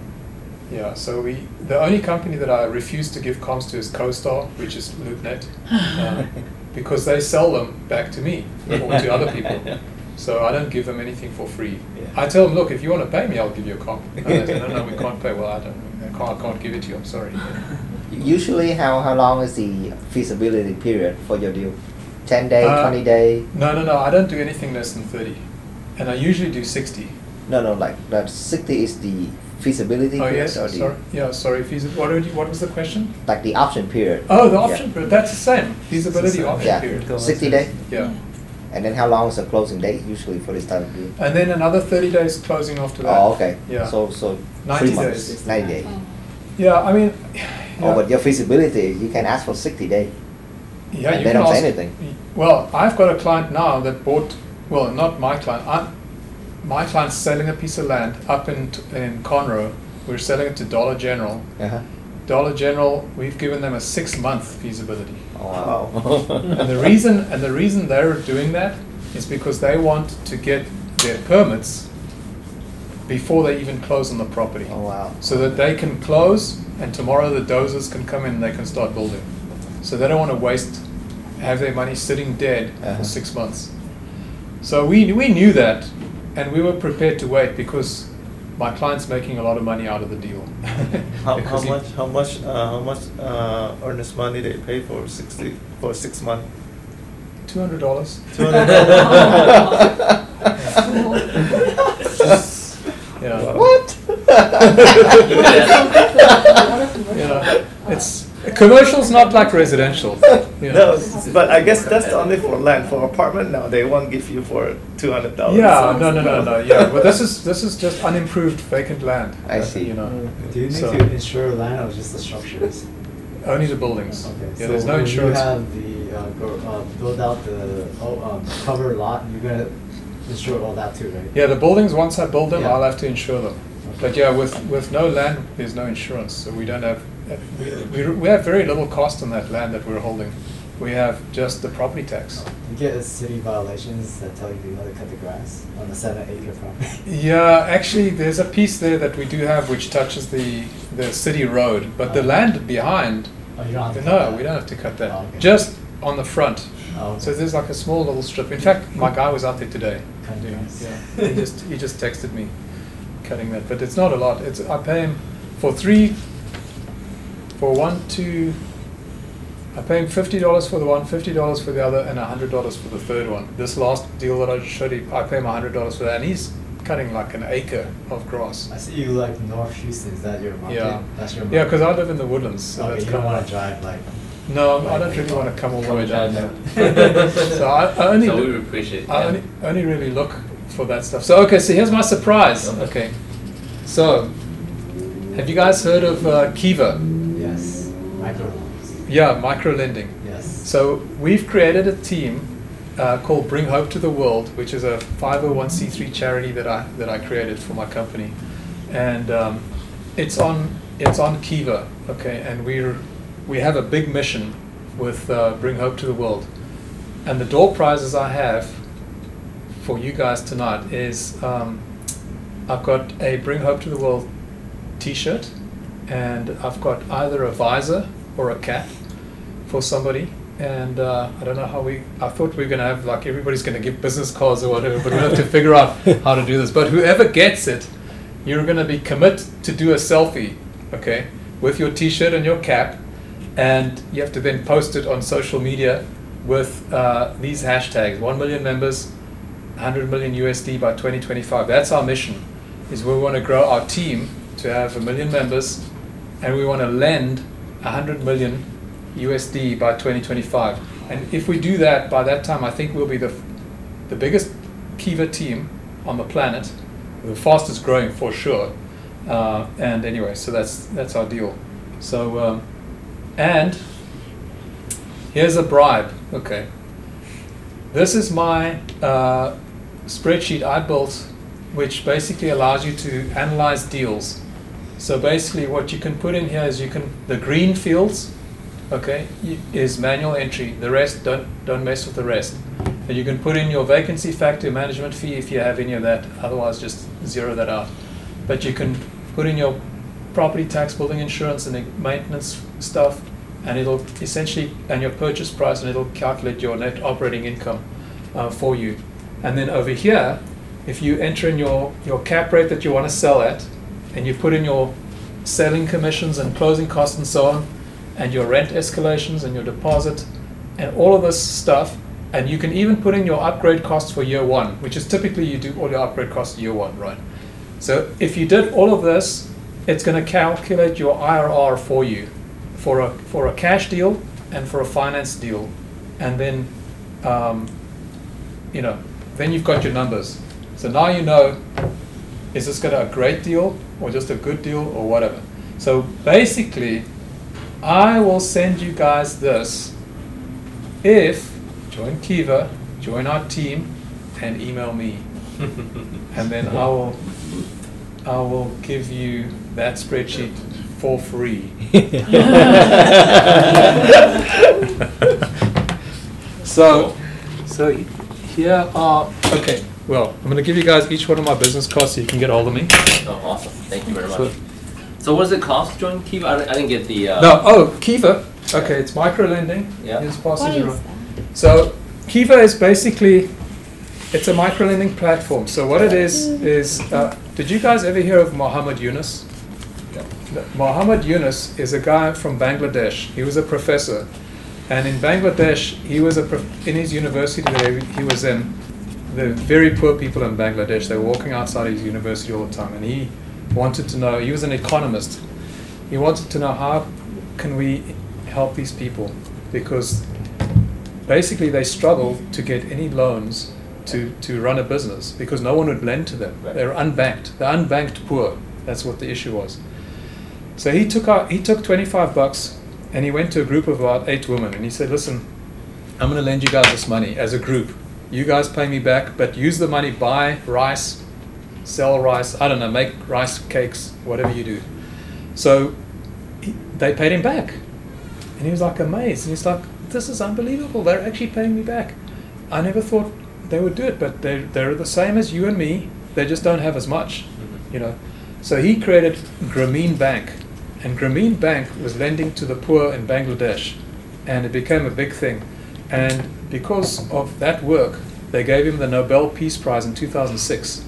yeah, so we the only company that I refuse to give comps to is CoStar, which is LoopNet, uh, because they sell them back to me or to other people. So I don't give them anything for free. Yeah. I tell them, look, if you want to pay me, I'll give you a comp. And they say, no, no, we can't pay. Well, I don't. I can't, I can't give it to you. I'm sorry. Usually, how, how long is the feasibility period for your deal? 10 day, Uh, 20 day? No, no, no. I don't do anything less than thirty, and I usually do sixty. No, no, like that 60 is the feasibility Oh period? yes, or the, sorry. Yeah, sorry. Feasi- what, did you, what was the question? Like the option period? Oh, the Yeah. option period. That's the same. Feasibility option Yeah, period. 60 day? Yeah. And then how long is the closing date usually for this type of deal? And then another 30 days closing after that. Oh, okay. Yeah. So, so 90 three months, days. 90 days. Oh. Yeah, I mean, Oh, but your feasibility, you can ask for 60 days. yeah, and you they can don't say ask- anything. Well, I've got a client now that bought, well, not my client. i my client's selling a piece of land up in in Conroe. We're selling it to Dollar General. Uh-huh. Dollar General, we've given them a six-month feasibility. Oh, wow. and the reason and the reason they're doing that is because they want to get their permits before they even close on the property. Oh, wow. So that they can close and tomorrow the dozers can come in and they can start building. So they don't want to waste have their money sitting dead Uh-huh. for six months. So we we knew that and we were prepared to wait because my client's making a lot of money out of the deal. How, how he- much how much uh, how much uh, earnest money they pay for sixty for six months? Two hundred dollars. Two hundred Yeah. What? you know, it's commercial's not like residential. You know. No, but I guess that's only for land. For apartment now, they won't give you for two hundred dollars. Yeah, no, no, no, no. Yeah, but this is this is just unimproved vacant land. I uh, see. You know, Do you need So- to insure land or just the structures? only the buildings. Okay, Yeah, so there's no when insurance. you have the, uh, go, uh, build out the, oh, um, cover lot, you're gonna insure all that too, right? Yeah, the buildings. Once I build them, Yeah. I'll have to insure them. But yeah, with with no land, there's no insurance, so we don't have. We, we, we have very little cost on that land that we're holding. We have just the property tax. You get city violations that tell you you gotta cut the grass on the seven acre property. Yeah, actually, there's a piece there that we do have which touches the the city road, but the Oh. land behind. Oh, you don't have to cut No, that? we don't have to cut that. Oh, okay. Just on the front. Oh, okay. So there's like a small little strip. In fact, my guy was out there today. Cutting doing it, grass. Yeah, he just he just texted me, cutting that. But it's not a lot. It's I pay him for three, for one, two. I pay him fifty dollars for the one, fifty dollars for the other, and hundred dollars for the third one. This last deal that I just showed you, I pay him hundred dollars for that, and he's cutting like an acre of grass. I see you like North Houston, is that your market? Yeah, That's your market. yeah, because I live in the woodlands, so Okay, that's you don't wanna drive like, no, I don't really want to come all the way down there. down. so I, I only So we would appreciate I that. only, only really look for that stuff. So okay, so here's my surprise. Okay, so have you guys heard of uh, Kiva? Micro. Yeah, micro lending. Yes. So we've created a team uh, called Bring Hope to the World, which is a 501c3 charity that I that I created for my company, and um, it's on it's on Kiva, okay, and we're we have a big mission with uh, Bring Hope to the World, and the door prizes I have for you guys tonight is um, I've got a Bring Hope to the World T-shirt, and I've got either a visor or a cap for somebody. And uh, I don't know how we. I thought we were gonna have like everybody's gonna give business cards or whatever, but we have to figure out how to do this. But whoever gets it, you're gonna be commit to do a selfie, okay, with your T-shirt and your cap, and you have to then post it on social media with uh, these hashtags: one million members, 100 million USD by 2025. That's our mission. Is we want to grow our team to have a million members, and we want to lend 100 million USD by 2025. And if we do that, by that time, I think we'll be the, the biggest Kiva team on the planet, the fastest growing for sure. Uh, and anyway, so that's that's our deal. So, um, and here's a bribe. Okay, this is my uh, spreadsheet I built, which basically allows you to analyze deals. So basically, what you can put in here is you can the green fields, okay, is manual entry. The rest don't don't mess with the rest. And you can put in your vacancy factor, management fee if you have any of that. Otherwise, just zero that out. But you can put in your property tax, building insurance, and maintenance stuff, and it'll essentially and your purchase price, and it'll calculate your net operating income uh, for you. And then over here, if you enter in your your cap rate that you want to sell at, and you put in your selling commissions and closing costs and so on, and your rent escalations and your deposit, and all of this stuff. And you can even put in your upgrade costs for year one, which is typically you do all your upgrade costs year one, right? So if you did all of this, it's going to calculate your IRR for you for a for a cash deal and for a finance deal, and then um, you know then you've got your numbers. So now you know is this going to a great deal or just a good deal or whatever. So basically, I will send you guys this if join Kiva, join our team, and email me, and then I will I will give you that spreadsheet for free. so, so here are okay. Well, I'm going to give you guys each one of my business cards so you can get hold of me. Oh, awesome. Thank you very much. So what does it cost to join Kiva? I didn't, I didn't get the. Uh, No, oh, Kiva. Okay, it's micro lending. Yeah. Here's What passage is that? So Kiva is basically it's a micro lending platform. So what it is is uh, did you guys ever hear of Muhammad Yunus? No, Muhammad Yunus is a guy from Bangladesh. He was a professor, and in Bangladesh, he was a prof- in his university that he- he was in. The very poor people in Bangladesh, they were walking outside his university all the time, and he wanted to know. He was an economist. He wanted to know how can we help these people because basically they struggle to get any loans to, to run a business because no one would lend to them. Right. They're unbanked. They're unbanked poor. That's what the issue was. So he took out, he took 25 bucks and he went to a group of about eight women and he said, "Listen, I'm going to lend you guys this money as a group. You guys pay me back, but use the money buy rice, sell rice. I don't know, make rice cakes, whatever you do." So he, they paid him back. And he was like amazed. And he's like, this is unbelievable. They're actually paying me back. I never thought they would do it, but they're, they're the same as you and me. They just don't have as much, mm-hmm. you know. So he created Grameen Bank. And Grameen Bank was lending to the poor in Bangladesh. And it became a big thing. And because of that work, they gave him the Nobel Peace Prize in 2006.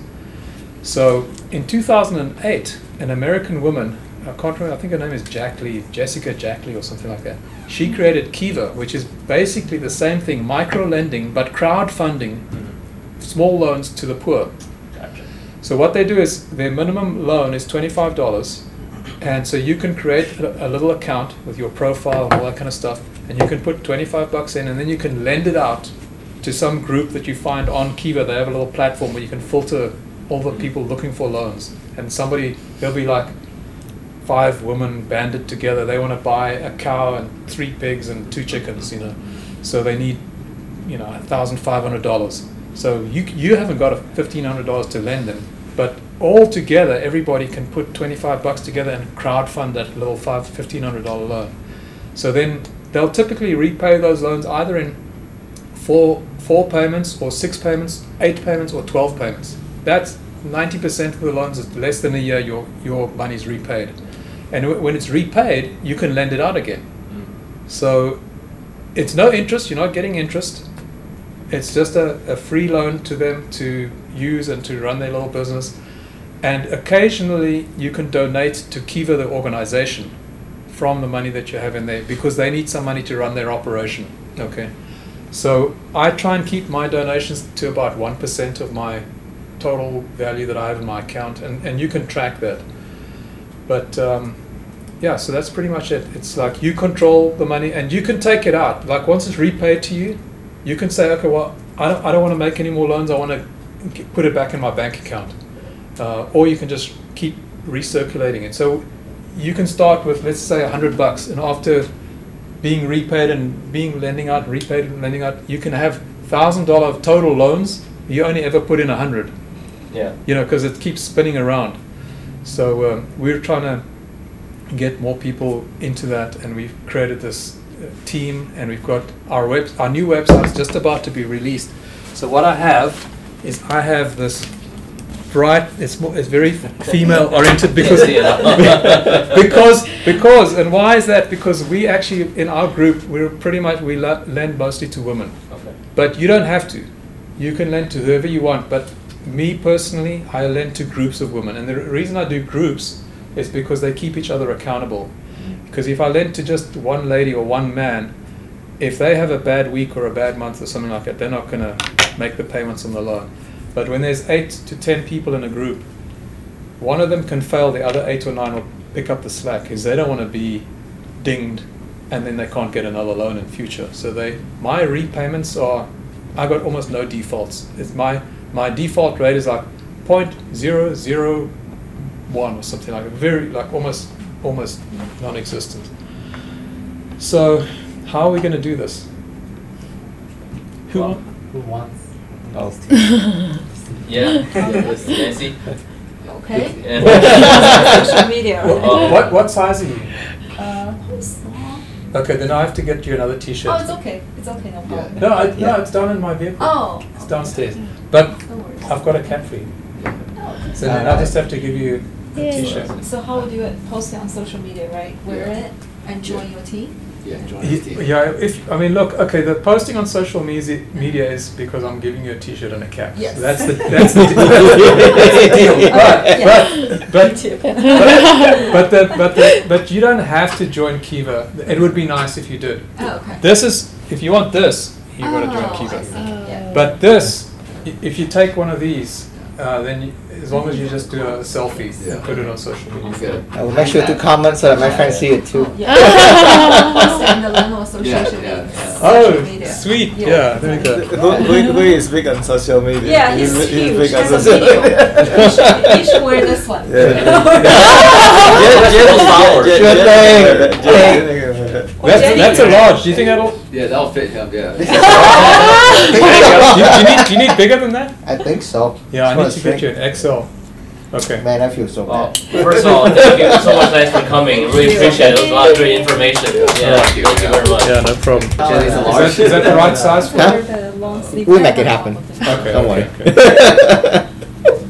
So in 2008, an American woman, I can't remember, I think her name is Jackley, Jessica Jackley or something like that. She created Kiva, which is basically the same thing, micro lending, but crowdfunding mhm. small loans to the poor. Gotcha. So what they do is their minimum loan is twenty-five dollars, and so you can create a, a little account with your profile and all that kind of stuff, and you can put twenty-five bucks in, and then you can lend it out to some group that you find on Kiva. They have a little platform where you can filter all the mm. people looking for loans, and somebody they'll be like, five women banded together. They want to buy a cow and three pigs and two chickens, you know. So they need, you know, thousand five hundred dollars. So you you haven't got a fifteen hundred dollars to lend them, but all together, everybody can put twenty five bucks together and crowd fund that little five fifteen hundred dollar loan. So then they'll typically repay those loans either in four four payments or six payments, eight payments or twelve payments. That's ninety percent of the loans is less than a year. Your your money's repaid, and w- when it's repaid, you can lend it out again. Hmm. So it's no interest. You're not getting interest. It's just a, a free loan to them to use and to run their little business. And occasionally you can donate to Kiva, the organization, from the money that you have in there because they need some money to run their operation. Okay. So I try and keep my donations to about 1% of my total value that I have in my account, and, and you can track that. But um, yeah, so that's pretty much it. It's like you control the money and you can take it out. Like once it's repaid to you, you can say, okay, well, I don't, I don't want to make any more loans. I want to put it back in my bank account. Uh, or you can just keep recirculating it. So you can start with, let's say, 100 bucks, and after being repaid and being lending out, repaid and lending out, you can have thousand dollar total loans. You only ever put in a hundred, Yeah. you know, because it keeps spinning around. So um, we're trying to get more people into that, and we've created this uh, team, and we've got our web, our new website's just about to be released. So what I have is I have this bright. It's more, it's very female oriented because because because and why is that? Because we actually in our group we're pretty much we le- lend mostly to women, Okay. but you don't have to. You can lend to whoever you want. But me personally, I lend to groups of women, and the reason I do groups is because they keep each other accountable. Mm-hmm. Because if I lend to just one lady or one man, if they have a bad week or a bad month or something like that, they're not going to make the payments on the loan. But when there's eight to ten people in a group, one of them can fail, the other eight or nine will pick up the slack because they don't want to be dinged and then they can't get another loan in future. So they my repayments are I got almost no defaults. It's my my default rate is like point zero zero one or something like very like almost almost non-existent. So how are we going to do this? Who? Well, Who wants? Oh. Yeah. With Nancy. Okay. Social media. What, Oh. what what size are you? Uh, how small? Okay, then I have to get you another T-shirt. Oh, it's okay. It's okay. No problem. No, I, no, it's down in my vehicle. Oh. It's downstairs. But No worries. I've got a cap for you. Oh, okay. So then I just have to give you a Yeah. T-shirt. So how would you post it on social media, right? Wear it and join your team? Yeah, join the team. Yeah, if I mean, look, okay, the posting on social media media is because I'm giving you a T-shirt and a cap. Yes. So that's the that's the, that's the deal. But yeah. but but but but, the, but, the, but you don't have to join Kiva. It would be nice if you did. Oh, okay. This is if you want this, you've got to Oh, join I Kiva. see. Oh. Yeah. But this, if you take one of these, uh, then you, as long as you just do a selfie Yeah. and put it on social media. Good. I will make sure to comment so that my friends see it too. Yeah. Post the Leno Association Yeah, yeah, media. yeah. Oh, media. sweet! Yeah. Yeah, there we go. Who, who, who is big on social media? Yeah, he's big huge. on There's a social video. media. you, should, you should wear this one. followers. Sure thing. That's, Jenny. That's that's a large. Do you think that'll? Yeah, that'll fit him, yeah. do, you, do you need do you need bigger than that? I think so. Yeah, I It's need gonna to get you an XL. Okay. Man, I feel so Well, bad. first of all, thank you so much, guys, for coming. Really appreciate it. It was a lot of great information. Yeah, thank you very much. Yeah, no problem. Oh, is Jenny's a that, that the right size for Huh? you? The long sleeve We'll make it happen. and all of them. Okay. Don't worry. okay.